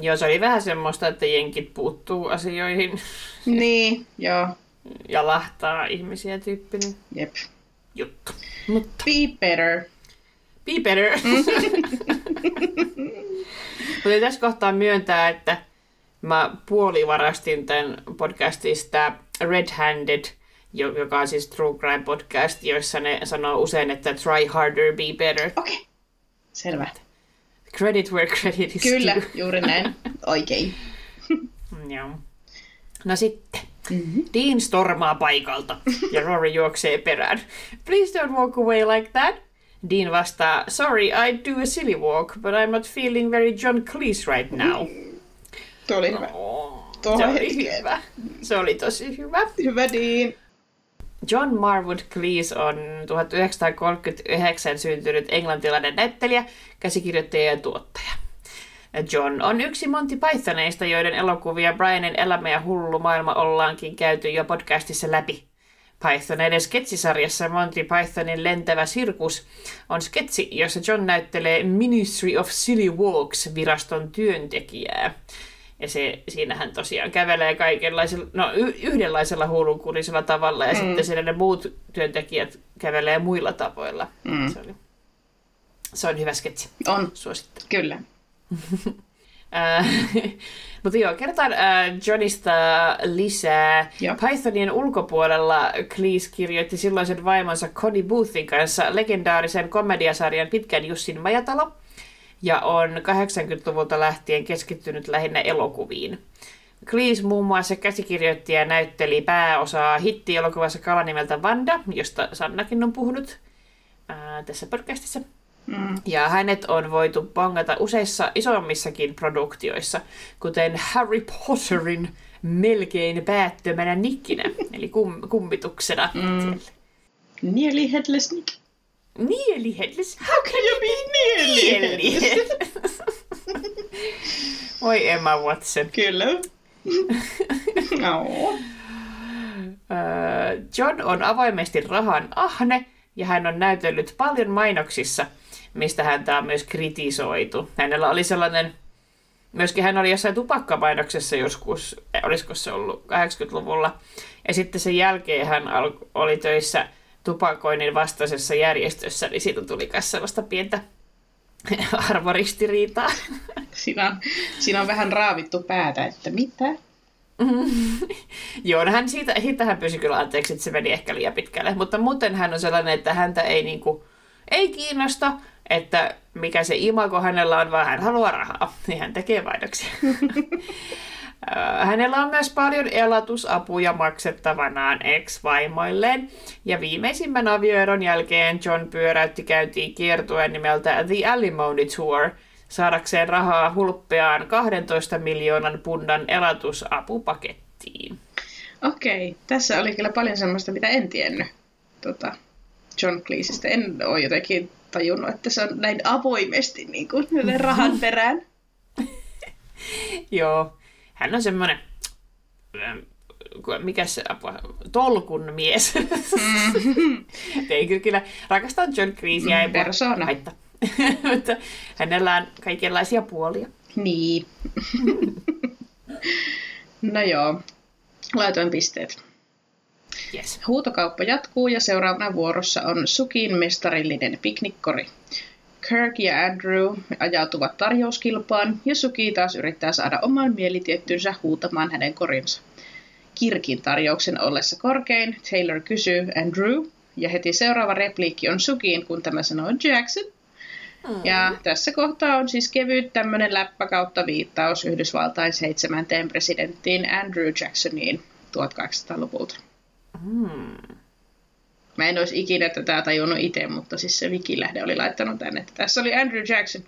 Joo, se oli vähän semmoista, että jenkit puuttuu asioihin (laughs) Niin, joo, ja lahtaa ihmisiä tyyppinen jep. juttu. Mutta Be better. be better. (laughs) Mutta tässä kohtaa myöntää, että Mä puolivarastin tämän podcastista Red Handed, joka on siis True Crime podcast, joissa ne sanoo usein, että try harder, be better. Okei, okay. selvä. Credit where credit is Kyllä, due. juuri näin. Oikein. (laughs) Joo. No sitten. Mm-hmm. Dean stormaa paikalta ja Rory juoksee perään. Please don't walk away like that. Dean vastaa, sorry, I do a silly walk, but I'm not feeling very John Cleese right now. Tuo oli hyvä. Oh, Tuo se oli hyvä. Se oli tosi hyvä. Hyvä Dean. John Marwood Cleese on 1939 syntynyt englantilainen näyttelijä, käsikirjoittaja ja tuottaja. John on yksi Monty Pythoneista, joiden elokuvia Brianin elämä ja hullu maailma ollaankin käyty jo podcastissa läpi. Pythoneiden sketsisarjassa Monty Pythonin lentävä sirkus on sketsi, jossa John näyttelee Ministry of Silly Walks viraston työntekijää. Ja se, siinä hän tosiaan kävelee kaikenlaisella, no y- yhdenlaisella huulunkurisella tavalla, ja mm. sitten siellä ne muut työntekijät kävelee muilla tavoilla. Mm. Se, oli, se on hyvä sketsi. On, Suosittelen. kyllä. (laughs) (laughs) Mutta joo, kertaan äh, Johnista lisää. Joo. Pythonien ulkopuolella Cleese kirjoitti silloisen vaimonsa Connie Boothin kanssa legendaarisen komediasarjan Pitkän Jussin majatalo ja on 80-luvulta lähtien keskittynyt lähinnä elokuviin. Cleese muun muassa käsikirjoitti ja näytteli pääosaa hittielokuvassa kala nimeltä Vanda, josta Sannakin on puhunut ää, tässä podcastissa. Mm. Ja hänet on voitu bongata useissa isommissakin produktioissa, kuten Harry Potterin melkein päättömänä nikkinä, eli kum, kummituksena. Mm. Nearly headless Nick. Nieli Hedles. How can you be Nieli. (laughs) Oi Emma Watson. Kyllä. no. Öö, John on avoimesti rahan ahne ja hän on näytellyt paljon mainoksissa, mistä häntä on myös kritisoitu. Hänellä oli sellainen, myöskin hän oli jossain tupakkamainoksessa joskus, olisiko se ollut 80-luvulla, ja sitten sen jälkeen hän oli töissä tupakoinnin vastaisessa järjestössä, niin siitä tuli myös sellaista pientä (laughs) arvoristiriitaa. Siinä on, siinä on vähän raavittu päätä, että mitä? (laughs) Joo, no hän siitä, siitä hän pyysi kyllä anteeksi, että se meni ehkä liian pitkälle. Mutta muuten hän on sellainen, että häntä ei, niinku, ei kiinnosta, että mikä se imago hänellä on, vaan hän haluaa rahaa. Niin hän tekee mainoksia. (laughs) Hänellä on myös paljon elatusapuja maksettavanaan ex-vaimoilleen, ja viimeisimmän avioeron jälkeen John pyöräytti käyntiin kiertueen nimeltä The Alimony Tour, saadakseen rahaa hulppeaan 12 miljoonan punnan elatusapupakettiin. Okei, tässä oli kyllä paljon semmoista, mitä en tiennyt tota, John Cleesestä. En ole jotenkin tajunnut, että se on näin avoimesti niin kuin, rahan perään. (laughs) Joo, hän on semmoinen, ähm, mikä se apua, tolkun mies. (laughs) Ei kyllä, rakastan John Cleesea, ei mua Persona. haittaa. (laughs) Mutta hänellä on kaikenlaisia puolia. Niin. no joo, laitoin pisteet. Yes. Huutokauppa jatkuu ja seuraavana vuorossa on Sukin mestarillinen piknikkori. Kirk ja Andrew ajautuvat tarjouskilpaan ja Suki taas yrittää saada oman mielitiettynsä huutamaan hänen korinsa. Kirkin tarjouksen ollessa korkein, Taylor kysyy Andrew ja heti seuraava repliikki on Sukiin, kun tämä sanoo Jackson. Ja tässä kohtaa on siis kevyt tämmöinen läppä kautta viittaus Yhdysvaltain seitsemänteen presidenttiin Andrew Jacksoniin 1800-luvulta. Hmm. Mä en olisi ikinä tätä tajunnut itse, mutta siis se Wikilähde oli laittanut tänne, että tässä oli Andrew Jackson.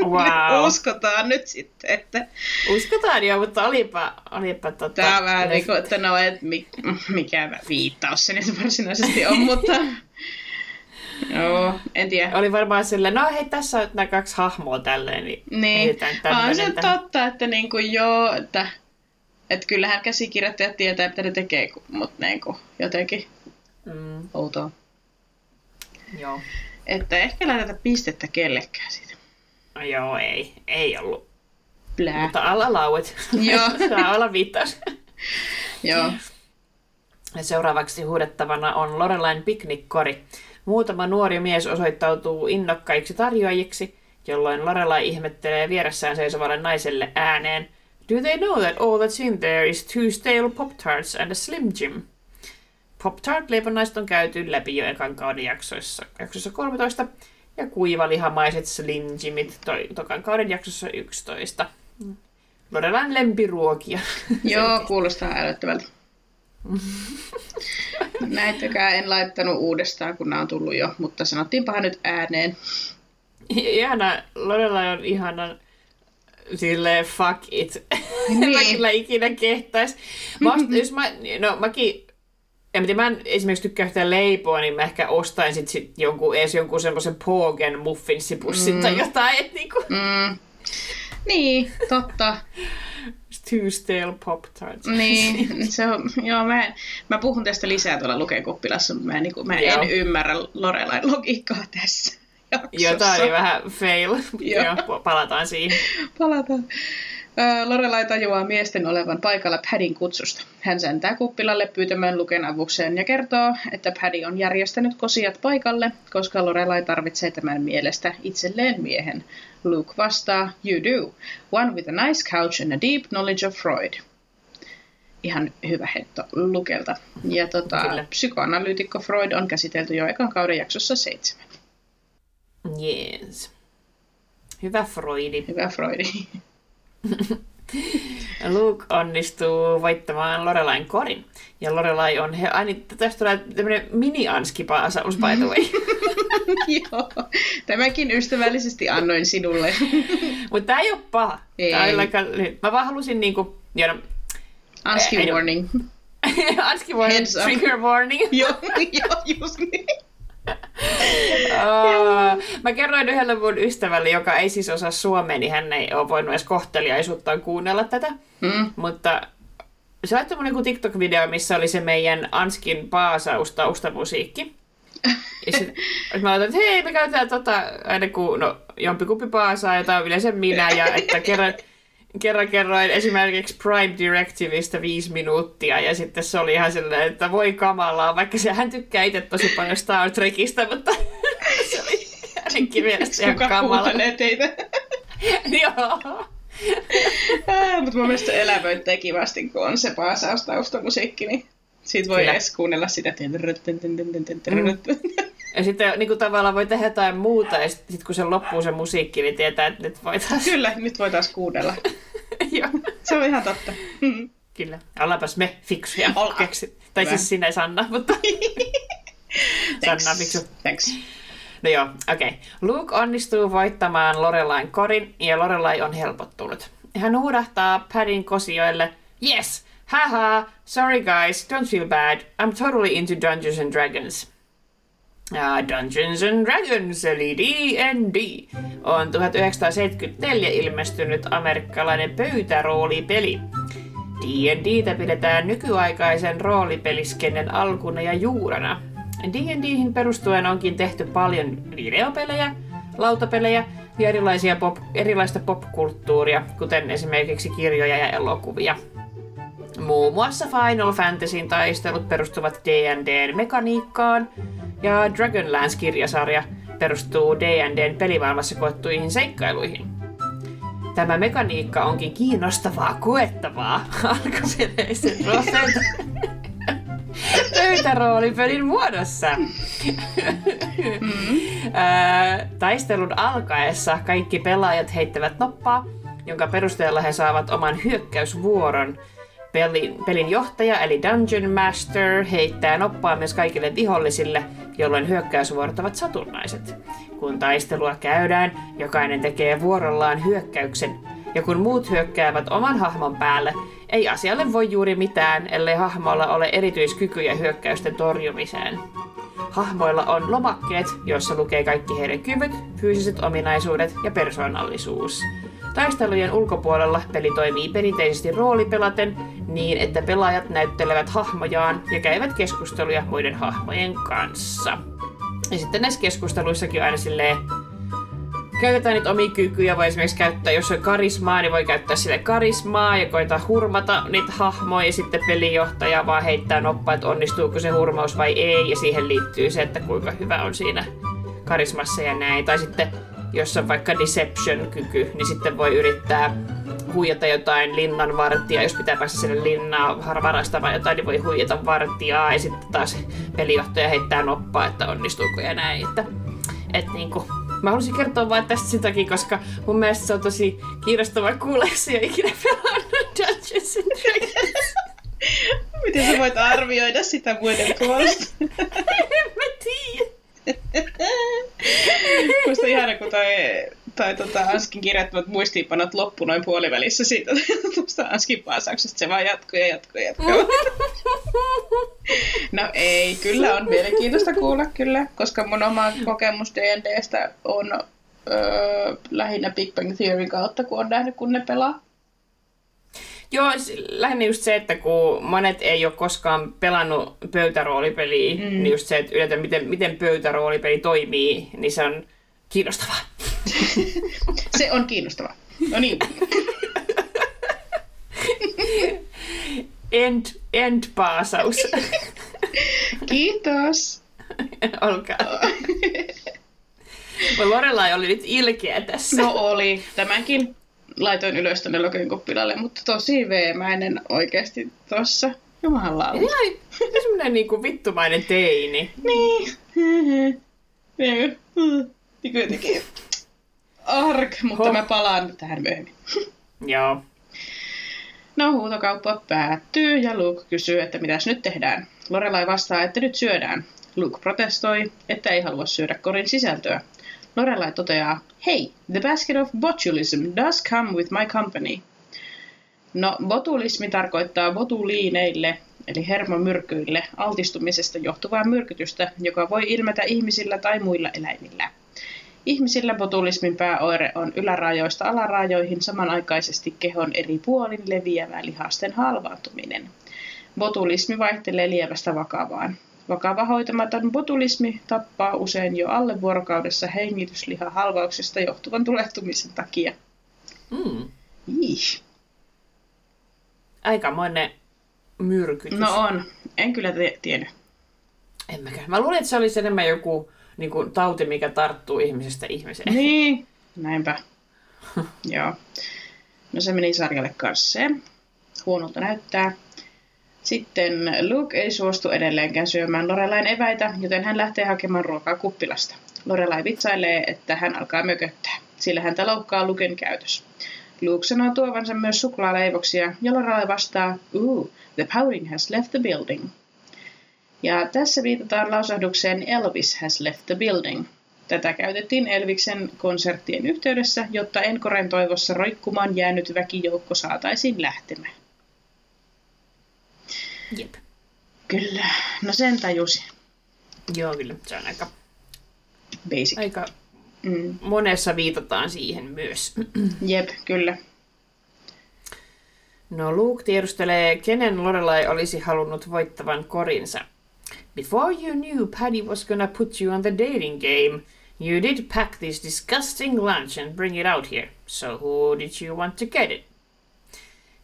Wow. (laughs) Uskotaan nyt sitten, että Uskotaan jo, mutta olipa, olipa tota... tämä on vähän niin kuin, että no, et mi, mikä viittaus se nyt varsinaisesti on, (laughs) mutta joo, en tiedä. Oli varmaan silleen, no hei, tässä on nämä kaksi hahmoa tälleen, niin, Niin, on se tähän. totta, että niin kuin joo, että, että kyllähän käsikirjoittajat tietää, mitä ne tekee, mutta niin kuin jotenkin Mm, outoa. joo. Että ehkä laiteta pistettä kellekään siitä. No joo, ei. Ei ollut. Blää. Mutta alla lauet. (laughs) Joo. (laughs) Saa olla viittaus. Joo. Ja seuraavaksi huudettavana on Lorelain piknikkori. Muutama nuori mies osoittautuu innokkaiksi tarjoajiksi, jolloin Lorelai ihmettelee vieressään seisovalle naiselle ääneen. Do they know that all that's in there is two stale Pop-Tarts and a Slim Jim? Pop-Tart-leivonnaiset on käyty läpi jo ekan kauden jaksoissa, jaksossa 13 ja kuivalihamaiset Slim Jimit toi, tokan kauden jaksossa 11. Lorelain lempiruokia. (laughs) Joo, kuulostaa älyttävältä. (laughs) Näitäkään en laittanut uudestaan, kun nämä on tullut jo, mutta sanottiinpahan nyt ääneen. Ihana, Lorelai on ihana sille fuck it. Niin. (laughs) mä kyllä ikinä kehtais. Mä, jos mä, no mäkin, en tiedä, mä en esimerkiksi tykkää yhtään leipoa, niin mä ehkä ostain sit, sit jonkun, edes jonkun semmoisen Pogen muffinssipussin mm. tai jotain. Et niinku. mm. Niin, totta. Two stale pop tarts. Niin, (laughs) se on, joo, mä, mä puhun tästä lisää tuolla lukekuppilassa, mutta mä, niin kuin, mä en ymmärrä Lorelain logiikkaa tässä jaksossa. Joo, tää oli vähän fail. Joo, palataan siihen. Palataan. Lorelai tajuaa miesten olevan paikalla Padin kutsusta. Hän sentää kuppilalle pyytämään Luken avukseen ja kertoo, että Paddy on järjestänyt kosijat paikalle, koska Lorelai tarvitsee tämän mielestä itselleen miehen. Luke vastaa, you do. One with a nice couch and a deep knowledge of Freud. Ihan hyvä hetto Lukelta. Ja tota, psykoanalyytikko Freud on käsitelty jo ekan kauden jaksossa seitsemän. Yes. Hyvä Freudi. Hyvä Freudi. (laughs) Luke onnistuu voittamaan Lorelain korin. Ja Lorelai on... He, ai, tästä tulee tämmöinen mini-anskipaasaus, by the way. (laughs) Joo, tämäkin ystävällisesti annoin sinulle. (laughs) Mutta tämä ei ole paha. Ei. Tää on aika, mä vaan halusin niinku... Ja no, Anski warning. Anski warning, trigger warning. joo, joo, just niin mä kerroin yhdelle mun ystävälle, joka ei siis osaa suomea, niin hän ei ole voinut edes kohteliaisuuttaan kuunnella tätä. Mm. Mutta se laittoi mun joku TikTok-video, missä oli se meidän Anskin paasaus taustamusiikki. Ja sit, mä laitan, että hei, me käytetään tota, aina kun no, jompikumpi paasaa, jota on yleensä minä, ja että kerran, kerran kerroin esimerkiksi Prime Directivistä viisi minuuttia, ja sitten se oli ihan silleen, että voi kamalaa, vaikka se hän tykkää itse tosi paljon Star Trekista, mutta (laughs) se oli hänenkin mielestä ihan kamala. Teitä? (laughs) Joo. äh, mutta mun mielestä elävöittää kivasti, kun on se paasaustaustamusiikki, niin siitä voi Kyllä. edes kuunnella sitä. Mm. Ja sitten niin kuin tavallaan voi tehdä jotain muuta, ja sitten kun se loppuu se musiikki, niin tietää, että nyt voi taas... (laughs) Kyllä, nyt voi taas kuunnella. (laughs) Joo. Se on ihan totta. Mm. Kyllä. Ollaanpas me fiksuja. Keksi. Tai Hyvä. siis sinä Sanna, mutta... (laughs) Sanna on fiksu. Thanks. No joo, okei. Okay. Luke onnistuu voittamaan Lorelain korin, ja Lorelai on helpottunut. Hän huudahtaa Padin kosioille, Yes! Haha! Sorry guys, don't feel bad. I'm totally into Dungeons and Dragons. Dungeons and Dragons, eli D&D, on 1974 ilmestynyt amerikkalainen pöytäroolipeli. D&Dtä pidetään nykyaikaisen roolipeliskennen alkuna ja juurena. D&Dihin perustuen onkin tehty paljon videopelejä, lautapelejä ja erilaisia pop, erilaista popkulttuuria, kuten esimerkiksi kirjoja ja elokuvia. Muun muassa Final Fantasyn taistelut perustuvat D&Dn mekaniikkaan, ja Dragonlance-kirjasarja perustuu D&Dn pelimaailmassa koettuihin seikkailuihin. Tämä mekaniikka onkin kiinnostavaa koettavaa (laughs) alkuperäisen Rosetta (laughs) pöytäroolipelin muodossa. Mm-hmm. Taistelun alkaessa kaikki pelaajat heittävät noppaa, jonka perusteella he saavat oman hyökkäysvuoron – pelin, pelin johtaja eli Dungeon Master heittää noppaa myös kaikille vihollisille, jolloin hyökkäysvuorot ovat satunnaiset. Kun taistelua käydään, jokainen tekee vuorollaan hyökkäyksen, ja kun muut hyökkäävät oman hahmon päälle, ei asialle voi juuri mitään, ellei hahmolla ole erityiskykyjä hyökkäysten torjumiseen. Hahmoilla on lomakkeet, joissa lukee kaikki heidän kyvyt, fyysiset ominaisuudet ja persoonallisuus. Taistelujen ulkopuolella peli toimii perinteisesti roolipelaten niin, että pelaajat näyttelevät hahmojaan ja käyvät keskusteluja muiden hahmojen kanssa. Ja sitten näissä keskusteluissakin aina silleen, käytetään niitä omia kykyjä, voi esimerkiksi käyttää, jos on karismaa, niin voi käyttää sille karismaa ja koita hurmata niitä hahmoja ja sitten pelijohtaja vaan heittää noppaa, että onnistuuko se hurmaus vai ei ja siihen liittyy se, että kuinka hyvä on siinä karismassa ja näin. Tai sitten jos on vaikka deception-kyky, niin sitten voi yrittää huijata jotain linnanvartijaa, jos pitää päästä sinne linnaan varastamaan jotain, niin voi huijata vartijaa ja sitten taas pelijohtaja heittää noppaa, että onnistuuko ja näin. Että, et niin kuin, Mä haluaisin kertoa vain tästä sen takia, koska mun mielestä se on tosi kiinnostavaa kuulla, jos ei ikinä pelannut Dungeons and Dragons. Miten sä voit arvioida sitä muiden puolesta? (laughs) en mä tiedä. Musta ihana, kun toi, toi tota, Anskin kirjoittamat muistiinpanot loppu noin puolivälissä siitä tuosta Anskin paasauksesta. Se vaan jatkuu ja jatkuu ja jatkuu. No ei, kyllä on mielenkiintoista kuulla kyllä, koska mun oma kokemus D&Dstä on öö, lähinnä Big Bang Theory kautta, kun on nähnyt, kun ne pelaa. Joo, lähinnä just se, että kun monet ei ole koskaan pelannut pöytäroolipeliä, mm. niin just se, että yllätä, miten, miten pöytäroolipeli toimii, niin se on kiinnostavaa. (laughs) se on kiinnostavaa. No niin. end, end paasaus. (laughs) Kiitos. Olkaa. (laughs) Lorelai oli nyt ilkeä tässä. No oli. Tämänkin laitoin ylös tänne Loken koppilalle, mutta tosi veemäinen oikeasti tossa. Jumalauta. Ihan semmoinen niinku vittumainen teini. Niin. Niin. Niin kuitenkin. Ark, mutta Ho. mä palaan tähän myöhemmin. Joo. No, huutokauppa päättyy ja Luke kysyy, että mitäs nyt tehdään. Lorelai vastaa, että nyt syödään. Luke protestoi, että ei halua syödä korin sisältöä. Lorelai toteaa, Hei, the basket of botulism does come with my company. No, botulismi tarkoittaa botuliineille, eli hermomyrkyille, altistumisesta johtuvaa myrkytystä, joka voi ilmetä ihmisillä tai muilla eläimillä. Ihmisillä botulismin pääoire on ylärajoista alarajoihin samanaikaisesti kehon eri puolin leviävä lihasten halvaantuminen. Botulismi vaihtelee lievästä vakavaan. Vakava hoitamaton botulismi tappaa usein jo alle vuorokaudessa hengityslihahalvauksesta johtuvan tulehtumisen takia. Mm. Aikamoinen myrkytys. No on. En kyllä te- tiedä. En mäkään. Mä luulen, että se olisi enemmän joku niin kuin, tauti, mikä tarttuu ihmisestä ihmiseen. Niin, (laughs) näinpä. Joo. No se meni sarjalle kanssa. Huonolta näyttää. Sitten Luke ei suostu edelleenkään syömään Lorelain eväitä, joten hän lähtee hakemaan ruokaa kuppilasta. Lorelai vitsailee, että hän alkaa mököttää, sillä häntä loukkaa Luken käytös. Luke sanoo tuovansa myös suklaaleivoksia, ja Lorelai vastaa, Ooh, the pouting has left the building. Ja tässä viitataan lausahdukseen Elvis has left the building. Tätä käytettiin Elviksen konserttien yhteydessä, jotta Enkoren toivossa roikkumaan jäänyt väkijoukko saataisiin lähtemään. Jep. Kyllä, no sen tajusin. Joo, kyllä. Se on aika, Basic. aika Mm. monessa viitataan siihen myös. Jep, kyllä. No Luke tiedustelee, kenen Lorelai olisi halunnut voittavan korinsa. Before you knew Paddy was gonna put you on the dating game, you did pack this disgusting lunch and bring it out here. So who did you want to get it?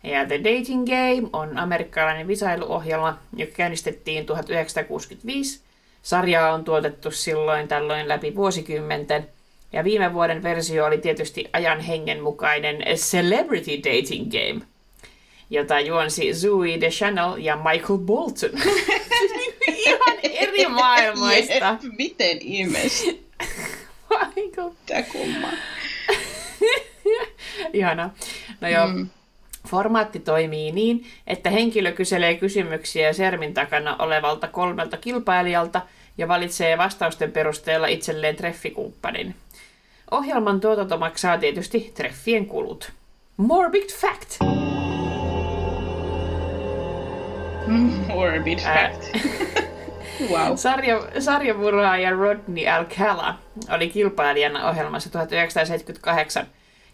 Ja The Dating Game on amerikkalainen visailuohjelma, joka käynnistettiin 1965. Sarjaa on tuotettu silloin tällöin läpi vuosikymmenten. Ja viime vuoden versio oli tietysti ajan hengen mukainen Celebrity Dating Game, jota juonsi Zoe Deschanel ja Michael Bolton. (laughs) Ihan eri maailmoista. Miten ihmeessä? Michael. Tää kummaa. (laughs) Ihana. No joo, Mm. Formaatti toimii niin, että henkilö kyselee kysymyksiä sermin takana olevalta kolmelta kilpailijalta ja valitsee vastausten perusteella itselleen treffikumppanin. Ohjelman tuotanto maksaa tietysti treffien kulut. Morbid fact! Morbid fact. wow. (laughs) Sarja, sarjamurhaaja Rodney Alcala oli kilpailijana ohjelmassa 1978,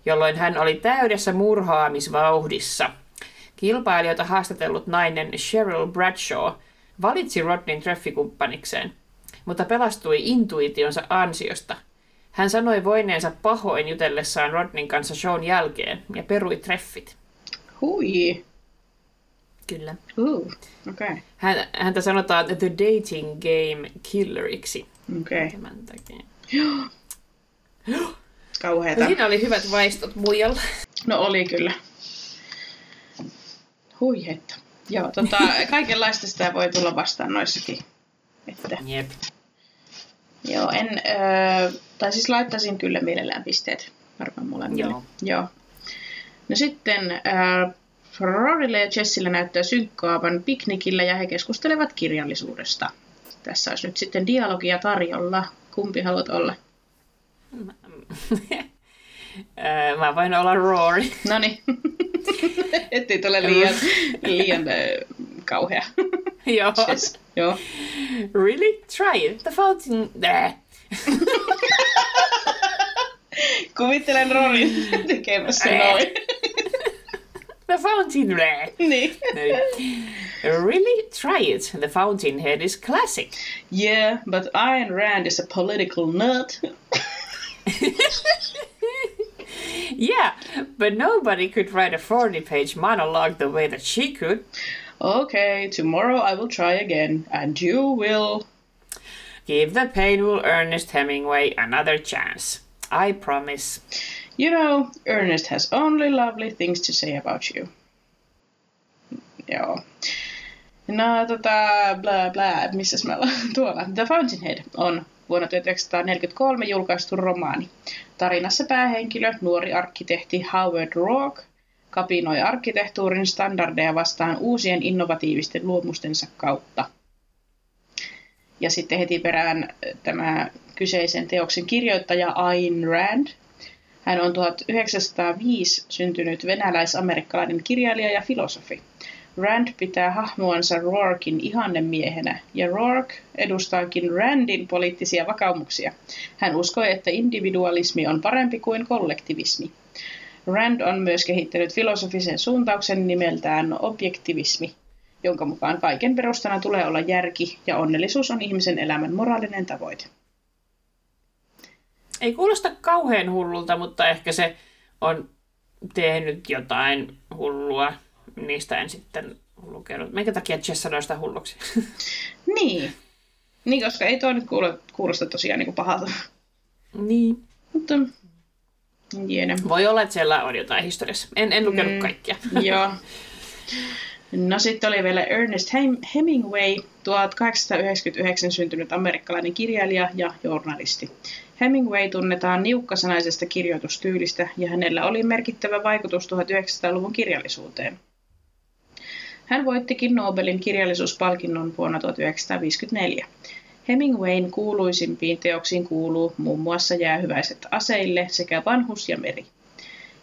jolloin hän oli täydessä murhaamisvauhdissa. Kilpailijoita haastatellut nainen Cheryl Bradshaw valitsi Rodneyn treffikumppanikseen, mutta pelastui intuitionsa ansiosta. Hän sanoi voineensa pahoin jutellessaan Rodneyn kanssa shown jälkeen ja perui treffit. Hui. Kyllä. Uh. Okei. Okay. Hän, häntä sanotaan The Dating Game Killeriksi. Okei. Okay. Tämän takia. (gasps) (gasps) Kauheeta. Siinä oli hyvät vaistot muijalla. No oli kyllä. Hui että. Joo, tota, kaikenlaista sitä voi tulla vastaan noissakin. Että, Jep. joo, en, öö, tai siis laittaisin kyllä mielellään pisteet varmaan molemmille. Joo. joo. No sitten öö, Rorylle ja Jessille näyttää synkkaavan piknikillä ja he keskustelevat kirjallisuudesta. Tässä olisi nyt sitten dialogia tarjolla. Kumpi haluat olla? (laughs) Mä voin olla Rory. No niin. (laughs) Ettei tule liian, liian kauhea. Joo. Jess. Joo. Really? Try it. The fountain... (laughs) Kuvittelen Rorin tekemässä noin. The fountain... Äh. niin. Really? Try it. The Fountainhead is classic. Yeah, but Ayn Rand is a political nut. (laughs) Yeah, but nobody could write a 40-page monologue the way that she could. Okay, tomorrow I will try again, and you will. Give the painful Ernest Hemingway another chance. I promise. You know, Ernest has only lovely things to say about you. Joo. No tota, bla bla, missäs me ollaan (laughs) tuolla? The Fountainhead on vuonna 1943 julkaistu romaani. Tarinassa päähenkilö, nuori arkkitehti Howard Rourke, kapinoi arkkitehtuurin standardeja vastaan uusien innovatiivisten luomustensa kautta. Ja sitten heti perään tämä kyseisen teoksen kirjoittaja Ayn Rand. Hän on 1905 syntynyt venäläis-amerikkalainen kirjailija ja filosofi. Rand pitää hahmoansa Rourkin ihannemiehenä, ja Rourke edustaakin Randin poliittisia vakaumuksia. Hän uskoi, että individualismi on parempi kuin kollektivismi. Rand on myös kehittänyt filosofisen suuntauksen nimeltään objektivismi, jonka mukaan kaiken perustana tulee olla järki ja onnellisuus on ihmisen elämän moraalinen tavoite. Ei kuulosta kauhean hullulta, mutta ehkä se on tehnyt jotain hullua. Niistä en sitten lukenut. Minkä takia Jess sanoi sitä hulluksi? (laughs) Niin. Niin, koska ei toi nyt kuulo, kuulosta tosiaan niin kuin pahalta. niin. Mutta jene. Voi olla, että siellä on jotain historiassa. En, en lukenut Mm. kaikkia. (laughs) Joo. No sitten oli vielä Ernest Hem- Hemingway, 1899 syntynyt amerikkalainen kirjailija ja journalisti. Hemingway tunnetaan niukkasanaisesta kirjoitustyylistä ja hänellä oli merkittävä vaikutus 1900-luvun kirjallisuuteen. Hän voittikin Nobelin kirjallisuuspalkinnon vuonna 1954. Hemingwayn kuuluisimpiin teoksiin kuuluu muun muassa Jäähyväiset aseille sekä Vanhus ja meri.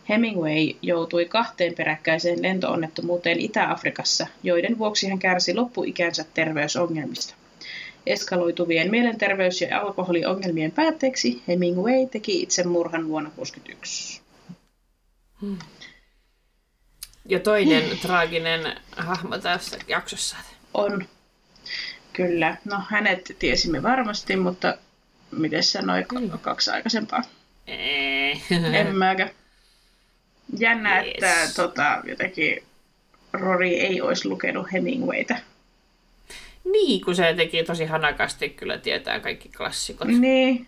Hemingway joutui kahteen peräkkäiseen lentoonnettomuuteen Itä-Afrikassa, joiden vuoksi hän kärsi loppuikänsä terveysongelmista. Eskaloituvien mielenterveys- ja alkoholiongelmien päätteeksi Hemingway teki itsemurhan vuonna 1961. Ja toinen traaginen hahmo tässä jaksossa. On. Kyllä. No hänet tiesimme varmasti, mutta miten sanoi k- kaksi aikaisempaa? Ee. En mäkään. Jännä, Yes. että tota, jotenkin Rory ei olisi lukenut Hemingwaytä. niin, kun se teki tosi hanakasti, kyllä tietää kaikki klassikot. Niin.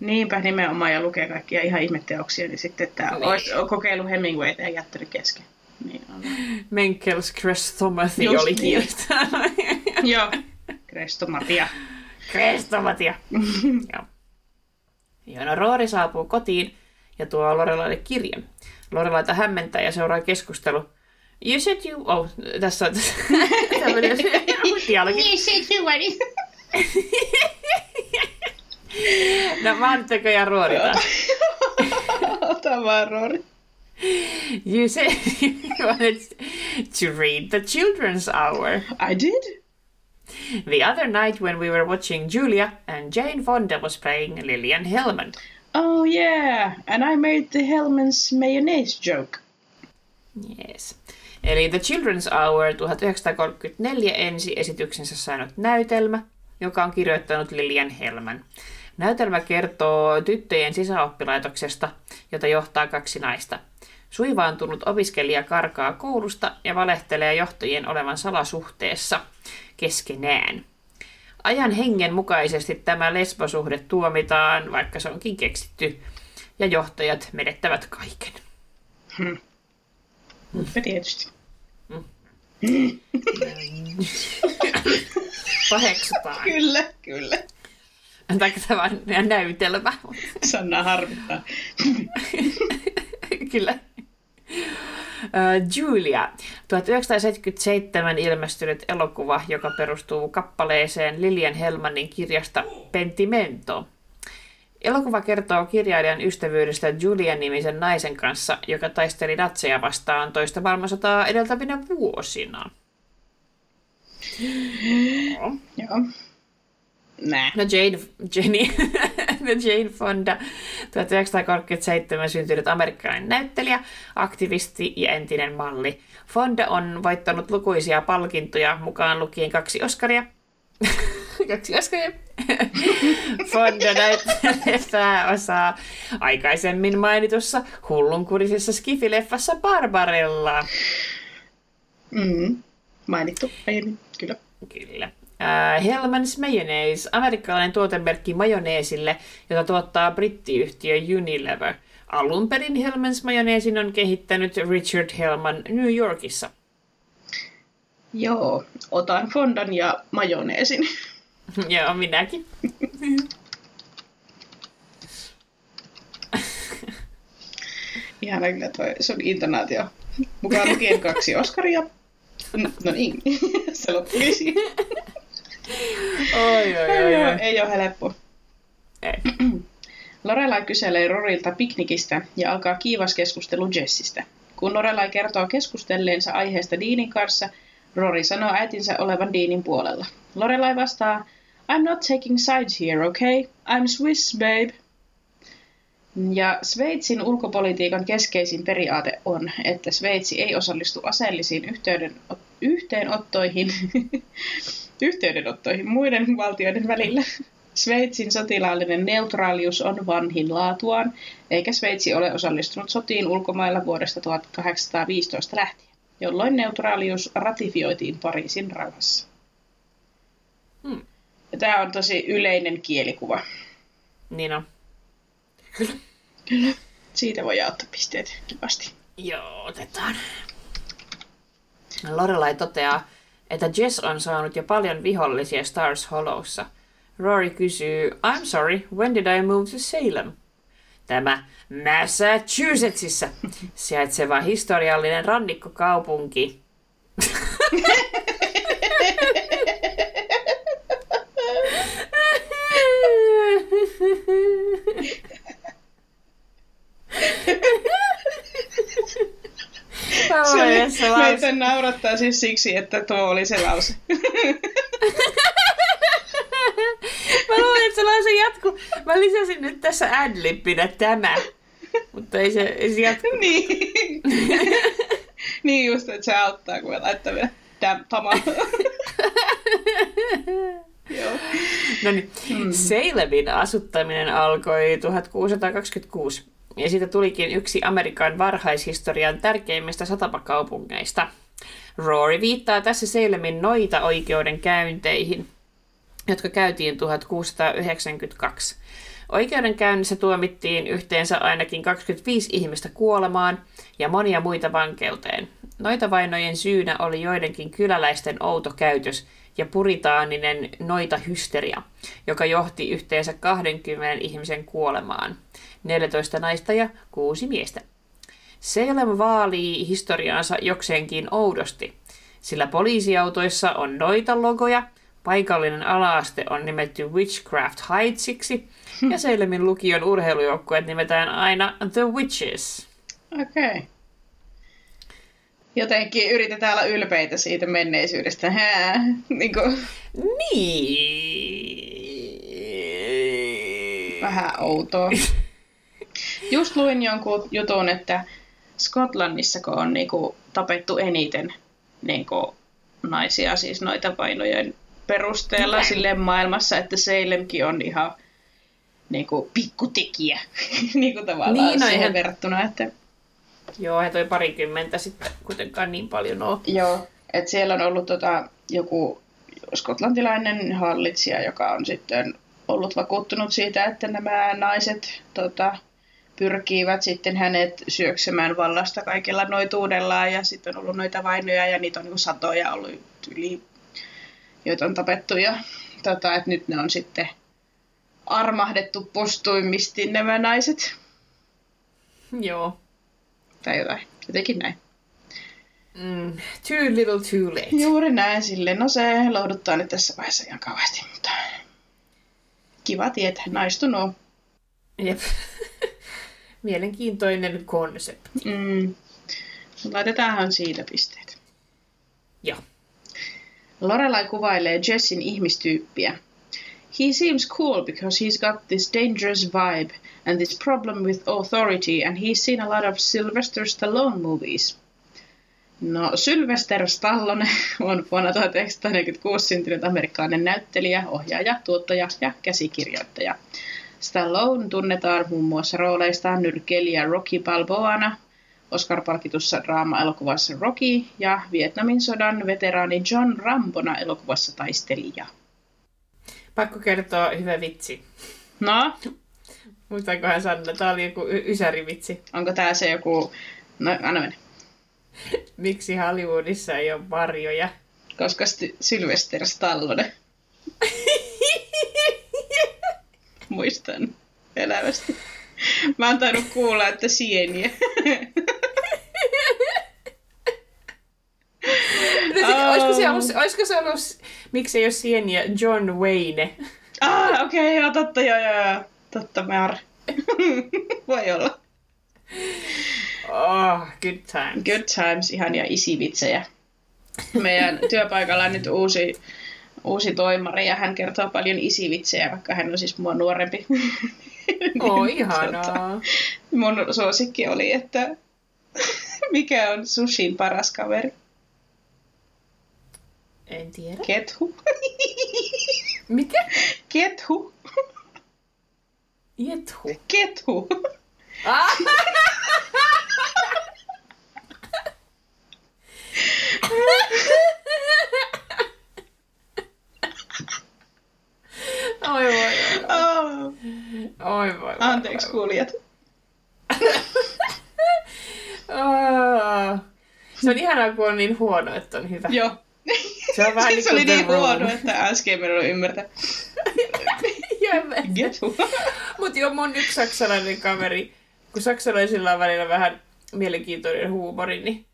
Niinpä nimenomaan ja lukee kaikkia ihan ihmetteoksia, niin sitten tämä Niin. olisi kokeillut Hemingwayta ja jättänyt kesken. Niin on. Menkels Krestomathy Just oli niin. kirjoittanut. Joo. Krestomatia. Krestomatia. (laughs) Joo. No Roori saapuu kotiin ja tuo Lorelaille kirjan. Lorelaita hämmentää ja seuraa keskustelu. You said you... Oh, tässä on (laughs) tämmöinen (laughs) dialogi. Niin, se hyvä. (laughs) No mä oon nyt näköjään Roori taas. (laughs) Ota vaan Rory. You said you wanted to read the children's hour. I did. The other night when we were watching Julia and Jane Fonda was playing Lillian Hellman. Oh yeah, and I made the Hellman's mayonnaise joke. Yes. Eli The Children's Hour 1934 ensi esityksensä saanut näytelmä, joka on kirjoittanut Lilian Helman. Näytelmä kertoo tyttöjen sisäoppilaitoksesta, jota johtaa kaksi naista. Suivaantunut opiskelija karkaa koulusta ja valehtelee johtajien olevan salasuhteessa keskenään. Ajan hengen mukaisesti tämä lesbosuhde tuomitaan, vaikka se onkin keksitty, ja johtajat menettävät kaiken. Mutta tietysti. (laughs) Paheksutaan. Kyllä, kyllä. (laughs) Tai tämä on näytelmä. Sanna harmittaa. (laughs) Kyllä. Julia, 1977 ilmestynyt elokuva, joka perustuu kappaleeseen Lilian Helmanin kirjasta Pentimento. Elokuva kertoo kirjailijan ystävyydestä Julian nimisen naisen kanssa, joka taisteli natseja vastaan toista maailmansotaa edeltävinä vuosina. Joo. Nää. No Jane, Jenny, (laughs) no Jane Fonda, 1937 syntynyt amerikkalainen näyttelijä, aktivisti ja entinen malli. Fonda on voittanut lukuisia palkintoja, mukaan lukien kaksi Oscaria. (laughs) kaksi Oscaria. (laughs) Fonda näyttelee pääosaa aikaisemmin mainitussa hullunkurisessa skifileffassa Barbarella. Mm. Mainittu aiemmin, kyllä. Kyllä. Äh, Hellman's Mayonnaise, amerikkalainen tuotemerkki majoneesille, jota tuottaa brittiyhtiö Unilever. Alun perin Hellman's Mayonnaisin on kehittänyt Richard Hellman New Yorkissa. Joo, otan fondan ja majoneesin. (laughs) Joo, minäkin. (laughs) Ihana kyllä toi sun intonaatio. Mukaan lukien kaksi Oskaria. (laughs) No, no niin, se loppui siihen. Oi, oi, oi, oi. Ei ole helppo. Ei. Lorelai kyselee Rorilta piknikistä ja alkaa kiivas keskustelu Jessistä. Kun Lorelai kertoo keskustelleensa aiheesta Deanin kanssa, Rory sanoo äitinsä olevan Deanin puolella. Lorelai vastaa, I'm not taking sides here, okay? I'm Swiss, babe. Ja Sveitsin ulkopolitiikan keskeisin periaate on, että Sveitsi ei osallistu aseellisiin yhteyden, yhteenottoihin, (laughs) yhteydenottoihin muiden valtioiden välillä. Sveitsin sotilaallinen neutraalius on vanhin laatuaan, eikä Sveitsi ole osallistunut sotiin ulkomailla vuodesta 1815 lähtien, jolloin neutraalius ratifioitiin Pariisin rauhassa. Hmm. Ja tämä on tosi yleinen kielikuva. Niin on. Kyllä. Siitä voi ottaa pisteet kivasti. Joo, otetaan. Lorelai toteaa, että Jess on saanut jo paljon vihollisia Stars Hollowssa. Rory kysyy, I'm sorry, when did I move to Salem? Tämä Massachusettsissa sijaitseva historiallinen rannikkokaupunki. (laughs) Se oli, se lause- meitä naurattaa siis siksi, että tuo oli se lause. (laughs) Mä luulen, että se lause jatkuu. Mä lisäsin nyt tässä adlippinä tämä. Mutta ei se, ei se jatku. (laughs) niin. (laughs) niin just, että se auttaa, kun me laittaa vielä täm, tama. Joo. No niin. Salemin asuttaminen alkoi 1626. Ja siitä tulikin yksi Amerikan varhaishistorian tärkeimmistä satamakaupungeista. Rory viittaa tässä Salemin noita oikeudenkäynteihin, jotka käytiin 1692. Oikeudenkäynnissä tuomittiin yhteensä ainakin 25 ihmistä kuolemaan ja monia muita vankeuteen. Noita vainojen syynä oli joidenkin kyläläisten outo käytös ja puritaaninen noita hysteria, joka johti yhteensä 20 ihmisen kuolemaan. 14 naista ja 6 miestä. Salem vaalii historiaansa jokseenkin oudosti, sillä poliisiautoissa on noita logoja, paikallinen alaaste on nimetty Witchcraft Heightsiksi ja Salemin lukion urheilujoukkueet nimetään aina The Witches. Okei. Okay. Jotenkin yritetään olla ylpeitä siitä menneisyydestä. Hää, niin kuin, Niin. vähän outoa. Just luin jonkun jutun, että Skotlannissa kun on niinku tapettu eniten niinku naisia, siis noita vainojen perusteella silleen maailmassa, että Salemkin on ihan niinku pikkutekijä (laughs) niinku tavallaan Niin, no siihen eihän- verrattuna, että Joo, he toi parikymmentä sitten kuitenkaan niin paljon ole. Joo, että siellä on ollut tota, joku skotlantilainen hallitsija, joka on sitten ollut vakuuttunut siitä, että nämä naiset tota, pyrkivät sitten hänet syöksemään vallasta kaikella noituudellaan ja sitten on ollut noita vainoja ja niitä on niin satoja ollut yli, joita on tapettu ja tota, että nyt ne on sitten armahdettu postuimisti nämä naiset. Joo. Tai jotain. Jotenkin näin. Mm, too little too late. Juuri näin sille. No se lohduttaa nyt tässä vaiheessa ihan kauheasti, mutta kiva tietää. Nice to know. Jep. Mielenkiintoinen konsepti. Mm. Laitetaanhan siitä pisteet. Joo. Lorelai kuvailee Jessin ihmistyyppiä. He seems cool because he's got this dangerous vibe and this problem with authority and he's seen a lot of Sylvester Stallone movies. No, Sylvester Stallone on vuonna 1946 syntynyt amerikkalainen näyttelijä, ohjaaja, tuottaja ja käsikirjoittaja. Stallone tunnetaan muun muassa rooleistaan nyrkeilijä Rocky Balboana, Oscar-palkitussa draama-elokuvassa Rocky ja Vietnamin sodan veteraani John Rambona elokuvassa Taistelija. Pakko kertoa hyvä vitsi. No, Muistankohan Sanna, tää oli joku y- ysärivitsi. onko tää se joku... No, anna mennä. Miksi Hollywoodissa ei ole varjoja? Koska st- Sylvester Stallone. (laughs) Muistan elävästi. Mä oon tainnut kuulla, että sieniä. Oh. olisiko, se ollut, olisiko se ollut, miksi ei ole sieniä, John Wayne? ah, okei, okay, joo, totta, joo, joo. Totta, määr. (laughs) Voi olla. Oh, good time. Good times, ihania isivitsejä. Meidän työpaikalla on nyt uusi, uusi toimari ja hän kertoo paljon isivitsejä, vaikka hän on siis mua nuorempi. (laughs) Oh, Niin, ihanaa. tota, Mun suosikki oli, että (laughs) mikä on sushin paras kaveri? En tiedä. Kethu. (laughs) Mikä? Kethu. Jethu. Kethu. Ah! Oi voi, oi. Oh. Oi voi, voi. Anteeksi kuulijat. Oh. Se on ihanaa, kun on niin huono, että on hyvä. Joo. Se on vähän (laughs) niin se oli kuin The niin huono, että äsken en ollut ymmärtää. (laughs) (laughs) Mutta joo, mun yksi saksalainen kaveri, kun saksalaisilla on välillä vähän mielenkiintoinen huumori, niin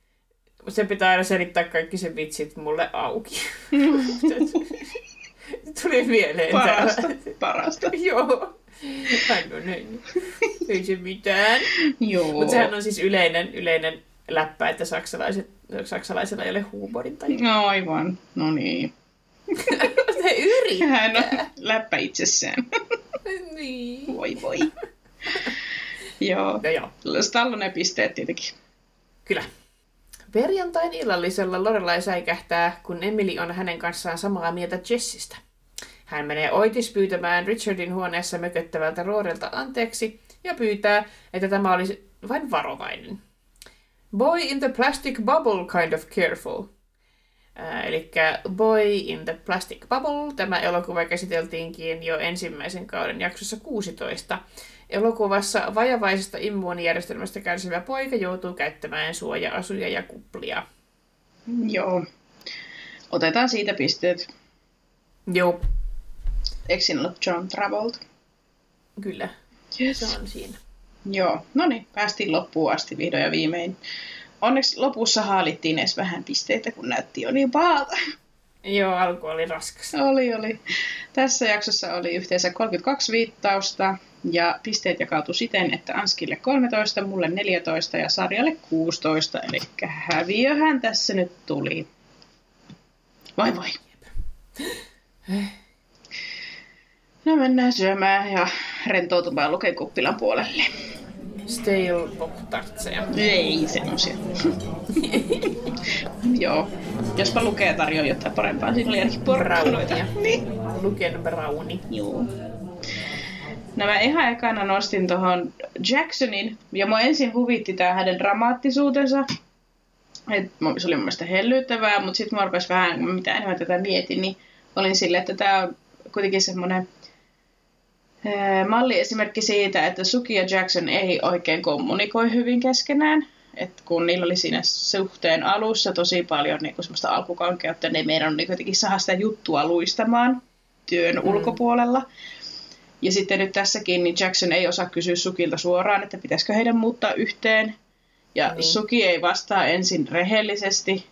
se pitää aina selittää kaikki sen vitsit mulle auki. (laughs) Tuli mieleen Parasta, täällä. parasta. (laughs) Joo. Hän on näin. Ei se mitään. Joo. Mutta sehän on siis yleinen, yleinen läppä, että saksalaiset, saksalaisilla ei ole huumorin No aivan, no niin. (laughs) Se yrittää. Hän on läppä itsessään. Niin. Voi voi. Joo. No joo, Stallone pisteet tietenkin. kyllä. Perjantain illallisella Lorelai säikähtää, kun Emily on hänen kanssaan samaa mieltä Jessistä. Hän menee oitis pyytämään Richardin huoneessa mököttävältä Roorelta anteeksi ja pyytää, että tämä olisi vain varovainen. Boy in the plastic bubble kind of careful. Eli Boy in the Plastic Bubble. Tämä elokuva käsiteltiinkin jo ensimmäisen kauden jaksossa 16. Elokuvassa vajavaisesta immuunijärjestelmästä kärsivä poika joutuu käyttämään suoja-asuja ja kuplia. Joo. Otetaan siitä pisteet. Joo, Eikö siinä ollut John Travolta? kyllä. Yes. Se on siinä. Joo, no niin, päästiin loppuun asti vihdoin ja viimein. Onneksi lopussa haalittiin edes vähän pisteitä, kun näytti jo niin pahalta. Joo, alku oli raskas. Oli, oli. Tässä jaksossa oli yhteensä 32 viittausta ja pisteet jakautu siten, että Anskille 13, mulle 14 ja Sarjalle 16. Eli häviöhän tässä nyt tuli. Vai vai. No mennään syömään ja rentoutumaan lukekuppilan puolelle. Stale pop tartseja. Ei semmosia. (laughs) Joo. Jospa lukee tarjoaa jotain parempaa, siinä oli ainakin porkkanoita. Niin. Luken browni. Joo. No mä ihan ekana nostin tuohon Jacksonin, ja mua ensin huvitti tää hänen dramaattisuutensa. Et se oli mun mielestä hellyttävää, mutta sitten mä rupes vähän, mitä enemmän tätä mietin, niin olin silleen, että tää on kuitenkin semmonen Ee, Malli esimerkki siitä, että Suki ja Jackson ei oikein kommunikoi hyvin keskenään. Et kun niillä oli siinä suhteen alussa tosi paljon niin semmoista alkukankeutta, niin meidän on niin jotenkin saada sitä juttua luistamaan työn mm. ulkopuolella. Ja sitten nyt tässäkin niin Jackson ei osaa kysyä Sukilta suoraan, että pitäisikö heidän muuttaa yhteen. Ja niin. Suki ei vastaa ensin rehellisesti,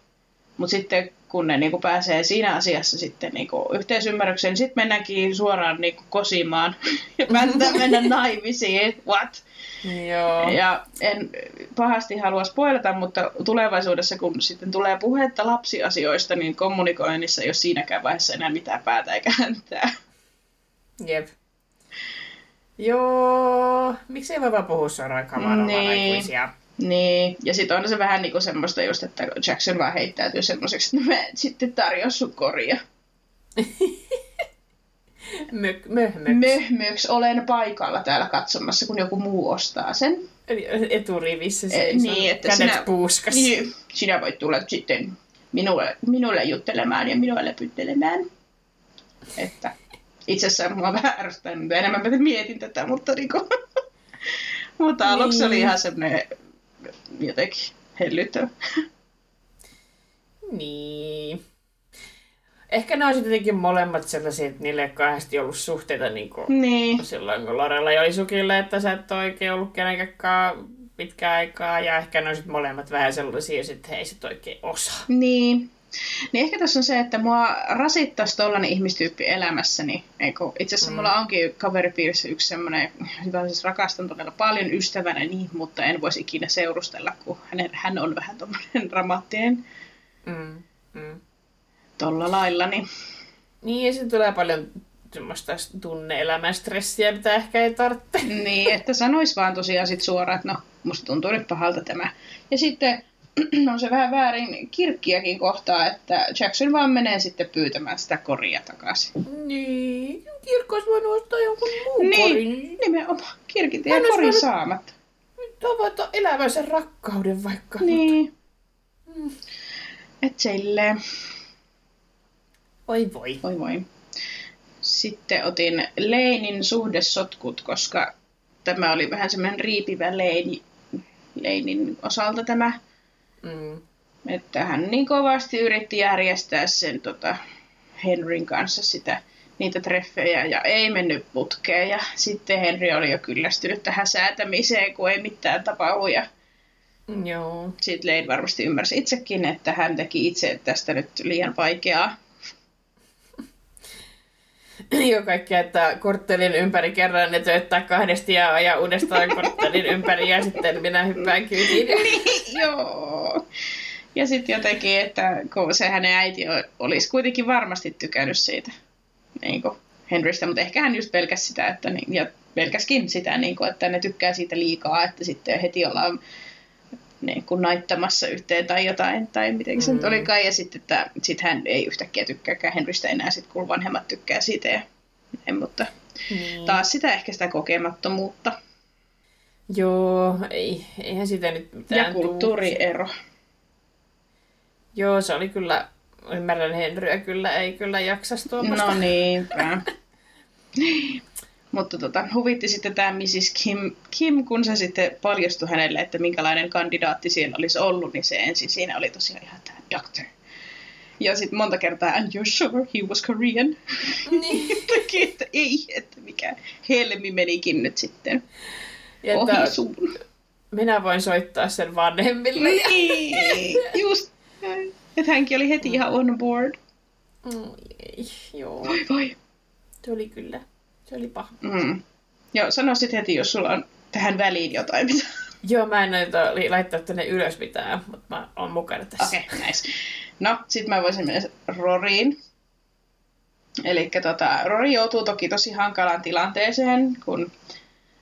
mutta sitten kun ne niin pääsee siinä asiassa sitten niin yhteisymmärrykseen, niin sitten mennäänkin suoraan niin kosimaan (laughs) ja mennä, mennä (laughs) naimisiin. What? Joo. Ja en pahasti halua spoilata, mutta tulevaisuudessa, kun sitten tulee puhetta lapsiasioista, niin kommunikoinnissa ei ole siinäkään vaiheessa enää mitään päätä eikä häntää. Jep. Joo, miksei voi vaan puhua suoraan kamaralla niin. aikuisia. Niin, ja sitten on se vähän niinku semmoista just, että Jackson vaan heittäytyy semmoiseksi, että mä sitten tarjoa sun koria. (laughs) Mök, möhmöks. Möhmöks. Olen paikalla täällä katsomassa, kun joku muu ostaa sen. Eli eturivissä se e, niin, että sinä, puuskas. Niin, sinä voit tulla sitten minulle, minulle juttelemaan ja minulle lepyttelemään. Että itse asiassa mua (laughs) vähän ärsyttää, enemmän mä mietin tätä, mutta, niinku, (laughs) mutta aluksi niin. oli ihan semmoinen jotenkin hellyttävä. (laughs) Niin. Ehkä ne on sitten jotenkin molemmat sellaisia, että niille ei kahdesti ollut suhteita niin kuin niin. silloin, kun Lorella oli Sukille, että sä et oikein ollut kenenkään pitkään aikaa. Ja ehkä ne on sitten molemmat vähän sellaisia, että he ei sitten oikein osaa. Niin. Niin ehkä tässä on se, että mua rasittaisi tollainen ihmistyyppi elämässäni. Eikö? Itse asiassa mm. mulla onkin kaveripiirissä yksi semmoinen, jota siis rakastan todella paljon ystävänä, niin, mutta en voisi ikinä seurustella, kun hänen, hän on vähän tommoinen (laughs) dramaattinen. Mm. Mm. Tolla lailla, niin... Niin, ja sitten tulee paljon semmoista tunne-elämän stressiä, mitä ehkä ei tarvitse. Niin, että sanois vaan tosiaan sit suoraan, että no, musta tuntuu nyt pahalta tämä. Ja sitten (clears throat) on se vähän väärin kirkkiäkin kohtaa, että Jackson vaan menee sitten pyytämään sitä koria takaisin. Niin, kirkko olisi voinut ostaa jonkun muun niin, korin. nimenomaan. Kirkit ei korin voinut... saamatta. Tavoita elävänsä rakkauden vaikka. Niin. Mutta... Mm. Et silleen. Oi voi. Oi voi. Sitten otin Leinin suhdesotkut, koska tämä oli vähän semmoinen riipivä Leini, Leinin osalta tämä Mm. Että hän niin kovasti yritti järjestää sen tota, Henryn kanssa sitä, niitä treffejä ja ei mennyt putkeen. Ja sitten Henry oli jo kyllästynyt tähän säätämiseen, kun ei mitään tapahdu. Ja Joo. Sitten Lane varmasti ymmärsi itsekin, että hän teki itse tästä nyt liian vaikeaa. (clears throat) Joo, kaikki, että korttelin ympäri kerran ne tööttää kahdesti ja ajaa uudestaan korttelin ympäri ja sitten minä hyppään kyytiin. (laughs) niin, joo. Ja sitten jotenkin, että kun se hänen äiti olisi kuitenkin varmasti tykännyt siitä niin Henrystä, mutta ehkä hän just pelkäsi sitä, että, ja pelkäskin sitä, niin kuin, että ne tykkää siitä liikaa, että sitten heti ollaan niin kuin naittamassa yhteen tai jotain, tai miten se mm. nyt olikaan, ja sitten että sit hän ei yhtäkkiä tykkääkään Henrystä enää, sit kun vanhemmat tykkää siitä, ja en, mutta mm. taas sitä ehkä sitä kokemattomuutta. Joo, ei, eihän sitä nyt mitään Ja kulttuuriero. Tuu. Joo, se oli kyllä, ymmärrän Henryä kyllä, ei kyllä jaksas tuommoista. No niinpä. (laughs) Mutta tota, huvitti sitten tämä Mrs. Kim, Kim, kun se sitten paljastui hänelle, että minkälainen kandidaatti siellä olisi ollut, niin se ensin siinä oli tosiaan ihan tämä doctor. Ja sitten monta kertaa, and you're sure he was Korean? Niin. (laughs) että ei, että mikä helmi menikin nyt sitten ja ohi suun. Minä voin soittaa sen vanhemmille. Niin, just. Että hänkin oli heti ihan on board. Mm, ei, joo. Voi voi. Oli kyllä se oli paha. Mm. Joo, sano sitten heti, jos sulla on tähän väliin jotain, mitä... Joo, mä en näitä laittaa tänne ylös mitään, mutta mä oon mukana tässä. Okei, okay, nice. No, sit mä voisin mennä Roriin. Eli tota, Rori joutuu toki tosi hankalaan tilanteeseen, kun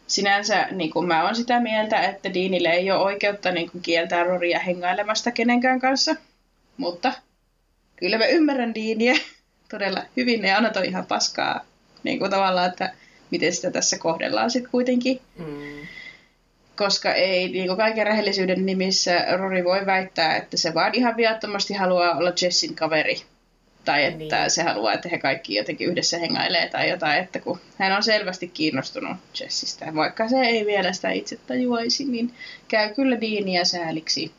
sinänsä niin kun mä oon sitä mieltä, että Deanille ei ole oikeutta niin kun kieltää Roria hengailemasta kenenkään kanssa. Mutta kyllä mä ymmärrän Deania (laughs) todella hyvin. Ne annat on ihan paskaa niin kuin tavallaan, että miten sitä tässä kohdellaan sitten kuitenkin. Mm. Koska ei niin kuin kaiken rehellisyyden nimissä Rory voi väittää, että se vaan ihan viattomasti haluaa olla Jessin kaveri. Tai että Niin. se haluaa, että he kaikki jotenkin yhdessä hengailee tai jotain, että kun hän on selvästi kiinnostunut Jessistä. Vaikka se ei vielä sitä itse tajuaisi, niin käy kyllä Deania sääliksi.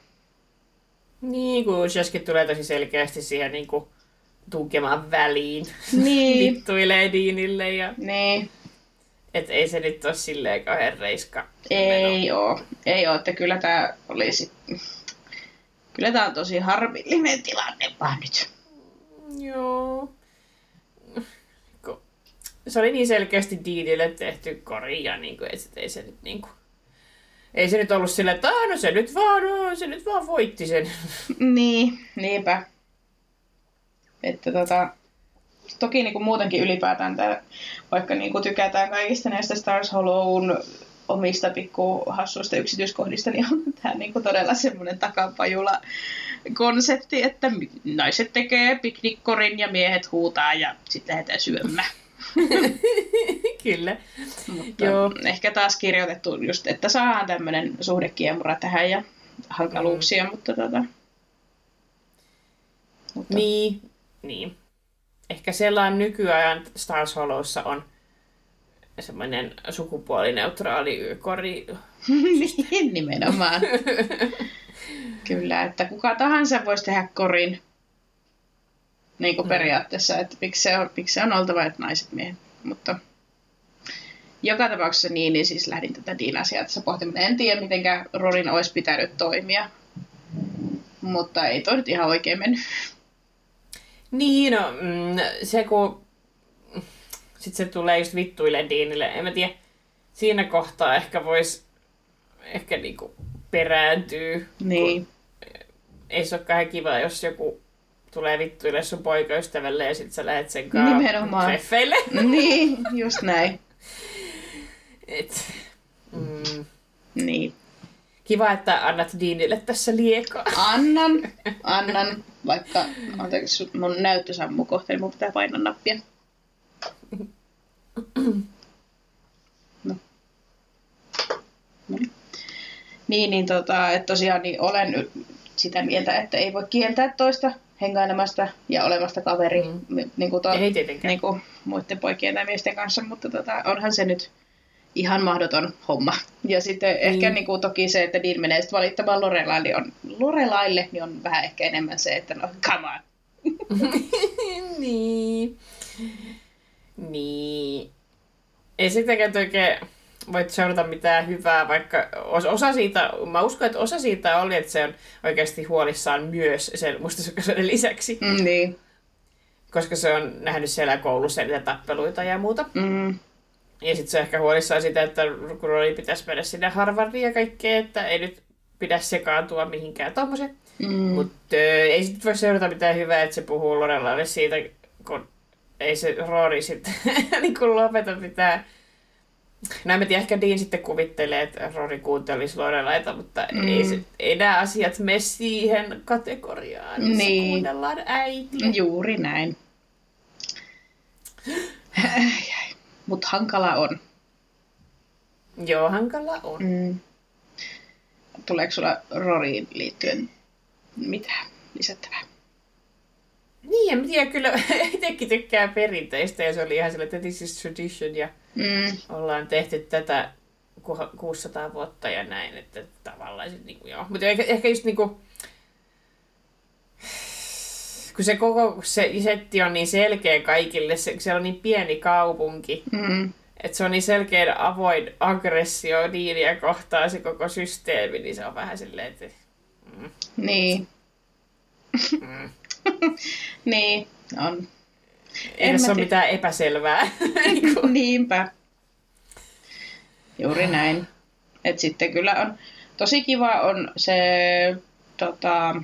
Niin, kun Jesskin tulee tosi selkeästi siihen niin kuin, tunkemaan väliin. Niin. (laughs) Vittuilee Deanille ja Niin, et ei se nyt ole silleen kauhean reiska. ei oo. Ei oo, että kyllä tää olisi... Kyllä tää on tosi harmillinen tilanne vaan nyt. Joo. Se oli niin selkeästi Deanille tehty kori ja niin kuin, se, ei se nyt niin kuin, ei se nyt ollut silleen, että "Ah, no se nyt vaan, no, se nyt vaan voitti sen. Niin, niinpä. Että tota, toki niin kuin muutenkin ylipäätään tää, vaikka niin kuin tykätään kaikista näistä Stars Hollown omista pikkuhassuista yksityiskohdista, niin on tämä niin kuin todella semmoinen takapajula konsepti, että naiset tekee piknikkorin ja miehet huutaa ja sitten lähdetään syömään. (laughs) Kyllä. Mutta Joo. ehkä taas kirjoitettu just, että saadaan tämmöinen suhdekiemura tähän ja hankaluuksia, mutta tota... Mutta, Niin, niin. Ehkä sellainen nykyajan Stars Hollowssa on semmoinen sukupuolineutraali kori. Niin, nimenomaan. (laughs) Kyllä, että kuka tahansa voisi tehdä korin. Niin kuin Mm. periaatteessa, että miksi se, on, miksi se on oltava, että naiset miehet. Mutta joka tapauksessa niin, niin siis lähdin tätä Dean-asiaa tässä pohtimaan. En tiedä, miten Rorin olisi pitänyt toimia. Mutta ei toi nyt ihan oikein mennyt. Niin, no, mm, se kun sitten se tulee just vittuille Deanille, en mä tiedä, siinä kohtaa ehkä vois ehkä niinku perääntyy. Niin. Ei se ole kauhean kiva, jos joku tulee vittuille sun poikaystävälle ja sitten sä lähet sen kanssa Nimenomaan. treffeille. (laughs) niin, just näin. Et, mm, Niin. Kiva, että annat Deanille tässä liekaa. Annan, annan, vaikka mun näyttö sammuu kohta, niin mun pitää painaa nappia. No. No. Niin, niin tota, että tosiaan niin olen sitä mieltä, että ei voi kieltää toista hengailemasta ja olemasta kaveri Mm. mm. niin kuin, to, Ei tietenkään. niin kuin muiden poikien tai miesten kanssa, mutta tota, onhan se nyt ihan mahdoton homma. Ja sitten Niin. ehkä niin kuin, toki se, että Dean menee sitten valittamaan Lorelaille, on, Lorelaille, niin on vähän ehkä enemmän se, että no come on. (laughs) niin. Niin. Ei sitäkään oikein voit seurata mitään hyvää, vaikka os- osa siitä, mä uskon, että osa siitä oli, että se on oikeasti huolissaan myös sen mustasukkaisuuden lisäksi, Mm, niin. koska se on nähnyt siellä koulussa niitä tappeluita ja muuta. Mm, Ja sitten se on ehkä huolissaan sitä, että kun pitäisi mennä sinne Harvardiin ja kaikkea, että ei nyt pidä sekaantua mihinkään tommoseen. mm, Mutta ei sitten voi seurata mitään hyvää, että se puhuu Lorellalle siitä, kun ei se Rory sitten (laughs) niin kun lopeta mitään. No mä tiedä, ehkä Dean sitten kuvittelee, että Rory kuuntelisi Lorelaita, mutta mm. ei, se, ei nämä asiat mene siihen kategoriaan, missä Niin. kuunnellaan äitiä. juuri näin. (gasps) Mutta hankala on. Joo, hankala on. Mm. Tuleeko sulla Roriin liittyen mitään lisättävää? Niin, en tiedä, kyllä (laughs) itsekin tykkää perinteistä ja se oli ihan sellainen, että this is tradition ja Mm. ollaan tehty tätä ku- 600 vuotta ja näin, että tavallaan sit niinku, joo. Mutta ehkä, ehkä just niinku, kun se koko se setti on niin selkeä kaikille, se, siellä on niin pieni kaupunki, Mm. että se on niin selkeä avoin aggressio Diiniä kohtaan se koko systeemi, niin se on vähän silleen, että Niin. mm, (laughs) Niin, on. ei tässä mä ole mitään epäselvää. (laughs) Niinku, Niinpä. Juuri näin. Et sitten kyllä on tosi kiva on se tota,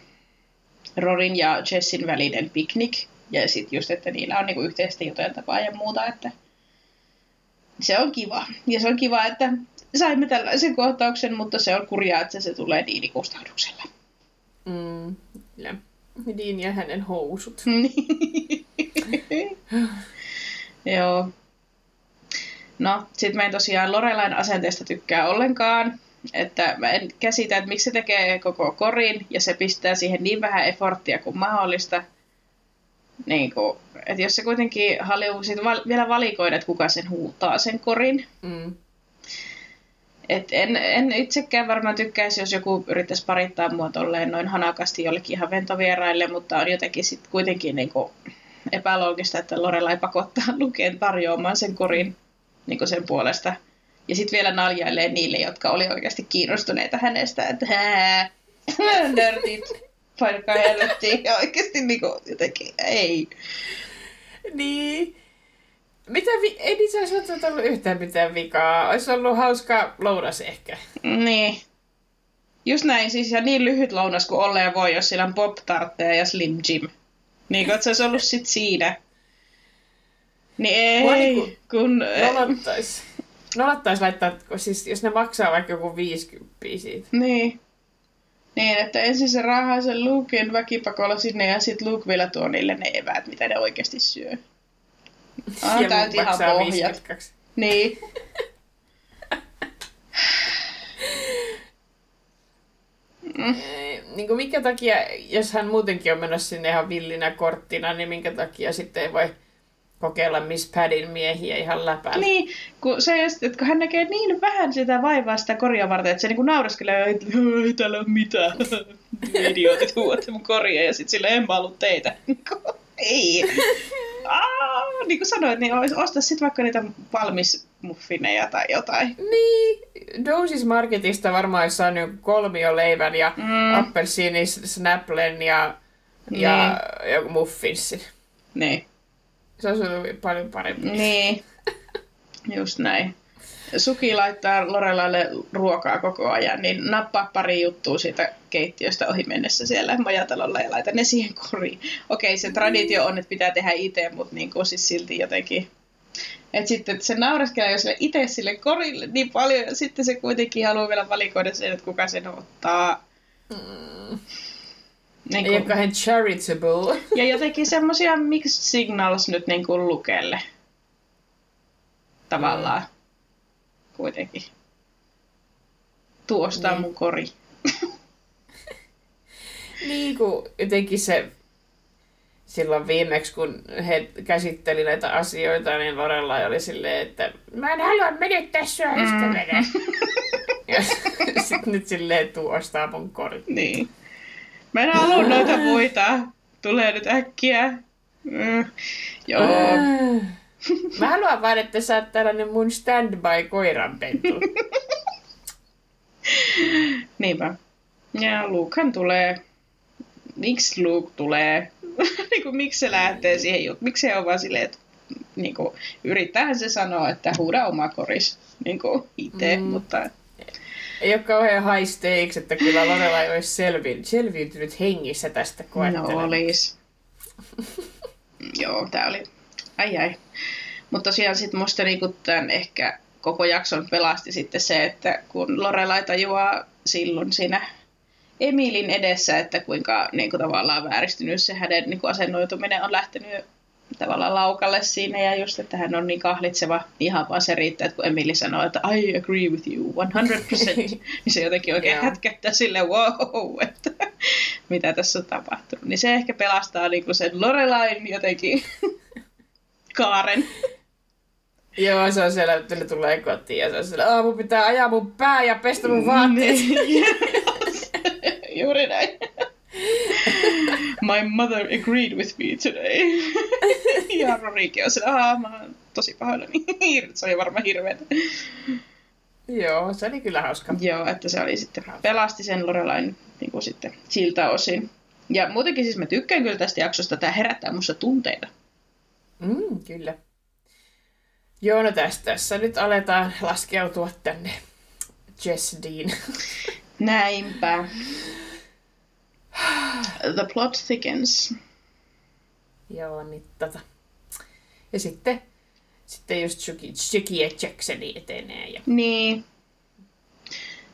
Rorin ja Jessin välinen piknik. Ja sitten just, että niillä on niinku yhteistä juteltavaa ja muuta, että se on kiva. Ja se on kiva, että saimme tällaisen kohtauksen, mutta se on kurjaa, että se tulee diinikustauduksella. mm. Dean ja hänen housut. (laughs) Joo. No, sit mä en tosiaan Lorelain asenteesta tykkää ollenkaan. Että mä en käsitä, että miksi se tekee koko korin ja se pistää siihen niin vähän efforttia kuin mahdollista. Niin kuin, että jos se kuitenkin haluaa sit val- vielä valikoida, että kuka sen huutaa sen korin. Mm. Et en, en itsekään varmaan tykkäisi, jos joku yrittäisi parittaa mua tolleen noin hanakasti jollekin ihan ventovieraille, mutta on jotenkin sit kuitenkin niinku epäloogista, että Lorelai pakottaa (laughs) Luken tarjoamaan sen korin niinku sen puolesta. Ja sitten vielä naljailee niille, jotka oli oikeasti kiinnostuneita hänestä, että hää, nörtit, paikka helvettiin. Ja oikeasti niinku jotenkin, ei. Niin. Mitä vi- ei niissä olisi välttämättä ollut yhtään mitään vikaa. Olisi ollut hauska lounas ehkä. Niin. Just näin, siis ja niin lyhyt lounas kuin olleen voi, jos sillä on pop ja Slim Jim. Niin kuin, että se olisi ollut sit siinä. Niin ei, Mua niinku kun... Nolottais. Nolottais laittaa, siis jos ne maksaa vaikka joku 50 siitä. Niin. Niin, että ensin se raahaa sen Luken väkipakolla sinne ja sitten Luke vielä tuo niille ne eväät, mitä ne oikeasti syö. Ah, (laughs) Ja täyt ihan maksaa pohjat. 52. Niin. Ei, Niin kuin minkä takia, jos hän muutenkin on menossa sinne ihan villinä korttina, niin minkä takia sitten ei voi kokeilla Miss Padin miehiä ihan läpällä. Niin, kun se että kun hän näkee niin vähän sitä vaivaa sitä koria varten, että se niinku naureskelee, että ei täällä ole mitään. (laughs) Idiootit huuatte mun koria ja sitten sille en mä ollut teitä. (laughs) Niinku, ei. Aa, niin kuin sanoit, niin osta sitten vaikka niitä valmis muffineja tai jotain. Niin, Dosis Marketista varmaan olisi saanut kolmio leivän ja Mm. mm. appelsiinis snaplen ja, ja muffinssin. Niin. Se olisi ollut paljon parempi. Niin. Just näin. Suki laittaa Lorelaille ruokaa koko ajan, niin nappaa pari juttua siitä keittiöstä ohi mennessä siellä majatalolla ja laita ne siihen koriin. Okei, se traditio on, että pitää tehdä itse, mutta niin kuin siis silti jotenkin. Et sitten että se naureskelee jo sille itse sille korille niin paljon ja sitten se kuitenkin haluaa vielä valikoida sen, että kuka sen ottaa. Mm. Niin Ei ole charitable. ja jotenkin semmosia mixed signals nyt niin kuin Lukelle. Tavallaan. Kuitenkin. Tuosta Niin. mun kori. (laughs) Niin kuin jotenkin se silloin viimeksi, kun he käsitteli näitä asioita, niin Lorella oli silleen, että mä en halua menettää sua Mm. ystävänä. (laughs) Ja (laughs) sitten nyt silleen tuostaa mun kori. Niin. Mä en halua noita muita. Tulee nyt äkkiä. Mm. Joo. Ah. Mä haluan vaan, että sä oot tällainen mun standby koiranpentu. (laughs) Niinpä. Ja Lukehan tulee. Miksi Luke tulee? (laughs) niin kuin, miksi se lähtee siihen juttuun? Miksi se on vaan silleen, että niin kuin, yrittäähän se sanoa, että huuda oma koris niin kuin itse, Mm. mutta Ei ole kauhean high stakes, että kyllä Lorella ei olisi selvi, selviytynyt hengissä tästä no koettelemaan. olis. Joo, tää oli, ai ai. Mutta tosiaan sit musta niinku tämän ehkä koko jakson pelasti sitten se, että kun Lorelai tajuaa silloin siinä Emilin edessä, että kuinka niin kuin tavallaan vääristynyt se hänen niin kuin asennoituminen on lähtenyt tavallaan laukalle siinä ja just, että hän on niin kahlitseva, ihan vaan se riittää, että kun Emili sanoo, että I agree with you 100%, (laughs) niin se jotenkin oikein Joo. hätkättää sille wow, että mitä tässä on tapahtunut. Niin se ehkä pelastaa niin kuin sen Lorelain jotenkin (laughs) kaaren. Joo, se on siellä, että ne tulee kotiin ja se on siellä, "Aa, mun pitää ajaa mun pää ja pestä mun vaatteet. (laughs) Niin. Juuri näin. My mother agreed with me today. (laughs) ja Rorikin on sillä, aah, mä oon tosi pahoillani. (laughs) se oli varmaan hirveetä. Joo, se oli kyllä hauska. Joo, että se oli sitten, pelasti sen Lorelain niin kuin sitten siltä osin. Ja muutenkin siis mä tykkään kyllä tästä jaksosta, tämä herättää musta tunteita. Mm, kyllä. Joo, no tästä tässä nyt aletaan laskeutua tänne Jess Dean. Näinpä. (sighs) The plot thickens. Joo, niin tota. Ja sitten, sitten just Chucky ja Jacksoni etenee. Ja... Niin.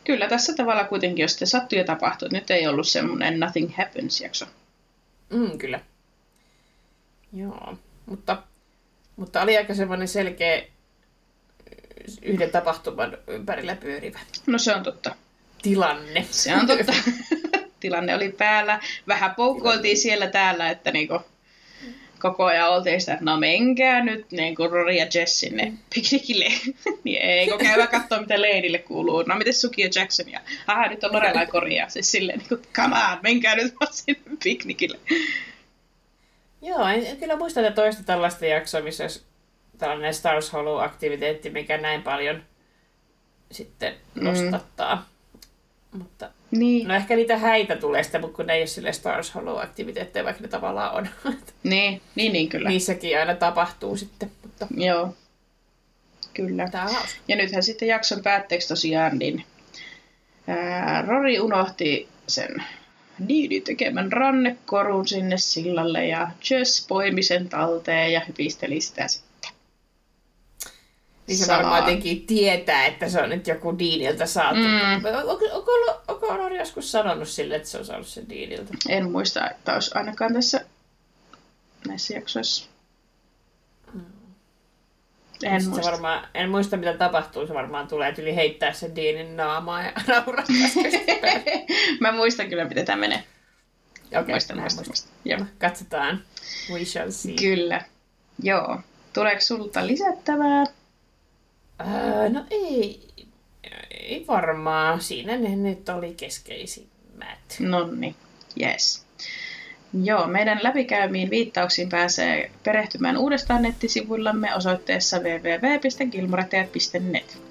Kyllä tässä tavalla kuitenkin, jos se sattuu ja tapahtuu, nyt ei ollut semmoinen Nothing Happens jakso. Mm, kyllä. Joo, mutta, mutta oli aika semmoinen selkeä yhden tapahtuman ympärillä pyörivä No se on totta. tilanne. Se on totta. (laughs) Tilanne oli päällä. Vähän poukkoiltiin siellä täällä, että niinku koko ajan oltiin sitä, että no menkää nyt niin kuin Rory ja Jess sinne piknikille. (laughs) niin ei, kun käydä katsoa, mitä Ladylle kuuluu. No miten Suki ja Jackson ja aha, nyt on Lorelai Koria. Siis silleen, niin kuin, come on, menkää nyt vaan sinne piknikille. Joo, en, en kyllä muista, että toista tällaista jaksoa, missä olisi tällainen Stars Hollow-aktiviteetti, mikä näin paljon sitten nostattaa. Mm. Mutta Niin, no ehkä niitä häitä tulee sitten, mutta kun ne ei ole sille Stars Hollow-aktiviteetteja, vaikka ne tavallaan on. (laughs) niin, niin, niin kyllä. Niissäkin aina tapahtuu sitten. Mutta Joo, kyllä. tää on hauska. Ja nythän sitten jakson päätteeksi tosiaan, niin ää, Rory unohti sen Diidi tekemän rannekorun sinne sillalle ja Jess poimi sen talteen ja hypisteli sitä sitten. Niin se varmaan jotenkin tietää, että se on nyt joku Deanilta saatu. Mm. Onko, onko, ollut- onko Rory joskus sanonut sille, että se on saanut sen Deanilta? En muista, että olisi ainakaan tässä näissä jaksoissa. En Sitten muista. Se varmaan, en muista mitä tapahtuu, se varmaan tulee yli heittää sen Deanin naamaa ja (laughs) nauraa. (laughs) Mä muistan kyllä, miten tämä menee. Okei, muistan, en muistan, muista. muistan. Joo. Katsotaan. We shall see. Kyllä. Joo. Tuleeko sulta lisättävää? Öö, no ei, ei varmaan. Siinä ne nyt oli keskeisimmät. Nonni, yes. Joo, meidän läpikäymiin viittauksiin pääsee perehtymään uudestaan nettisivuillamme osoitteessa www.gilmorettajat.net.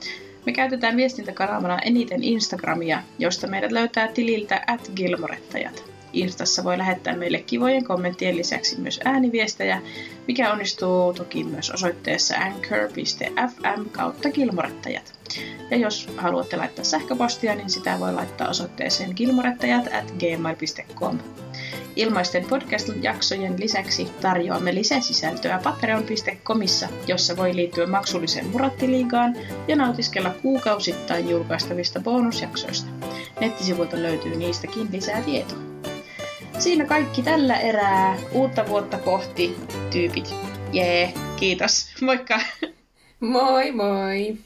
Me käytetään viestintäkanavana eniten Instagramia, josta meidät löytää tililtä at gilmorettajat. Instassa voi lähettää meille kivojen kommenttien lisäksi myös ääniviestejä, mikä onnistuu toki myös osoitteessa anchor.fm kautta gilmorettajat. Ja jos haluatte laittaa sähköpostia, niin sitä voi laittaa osoitteeseen gilmorettajat at gmail.com. Ilmaisten podcast-jaksojen lisäksi tarjoamme lisäsisältöä patreon.comissa, jossa voi liittyä maksulliseen murattiliigaan ja nautiskella kuukausittain julkaistavista bonusjaksoista. Nettisivuilta löytyy niistäkin lisää tietoa. Siinä kaikki tällä erää. Uutta vuotta kohti, tyypit. Jee, kiitos. Moikka! Moi moi!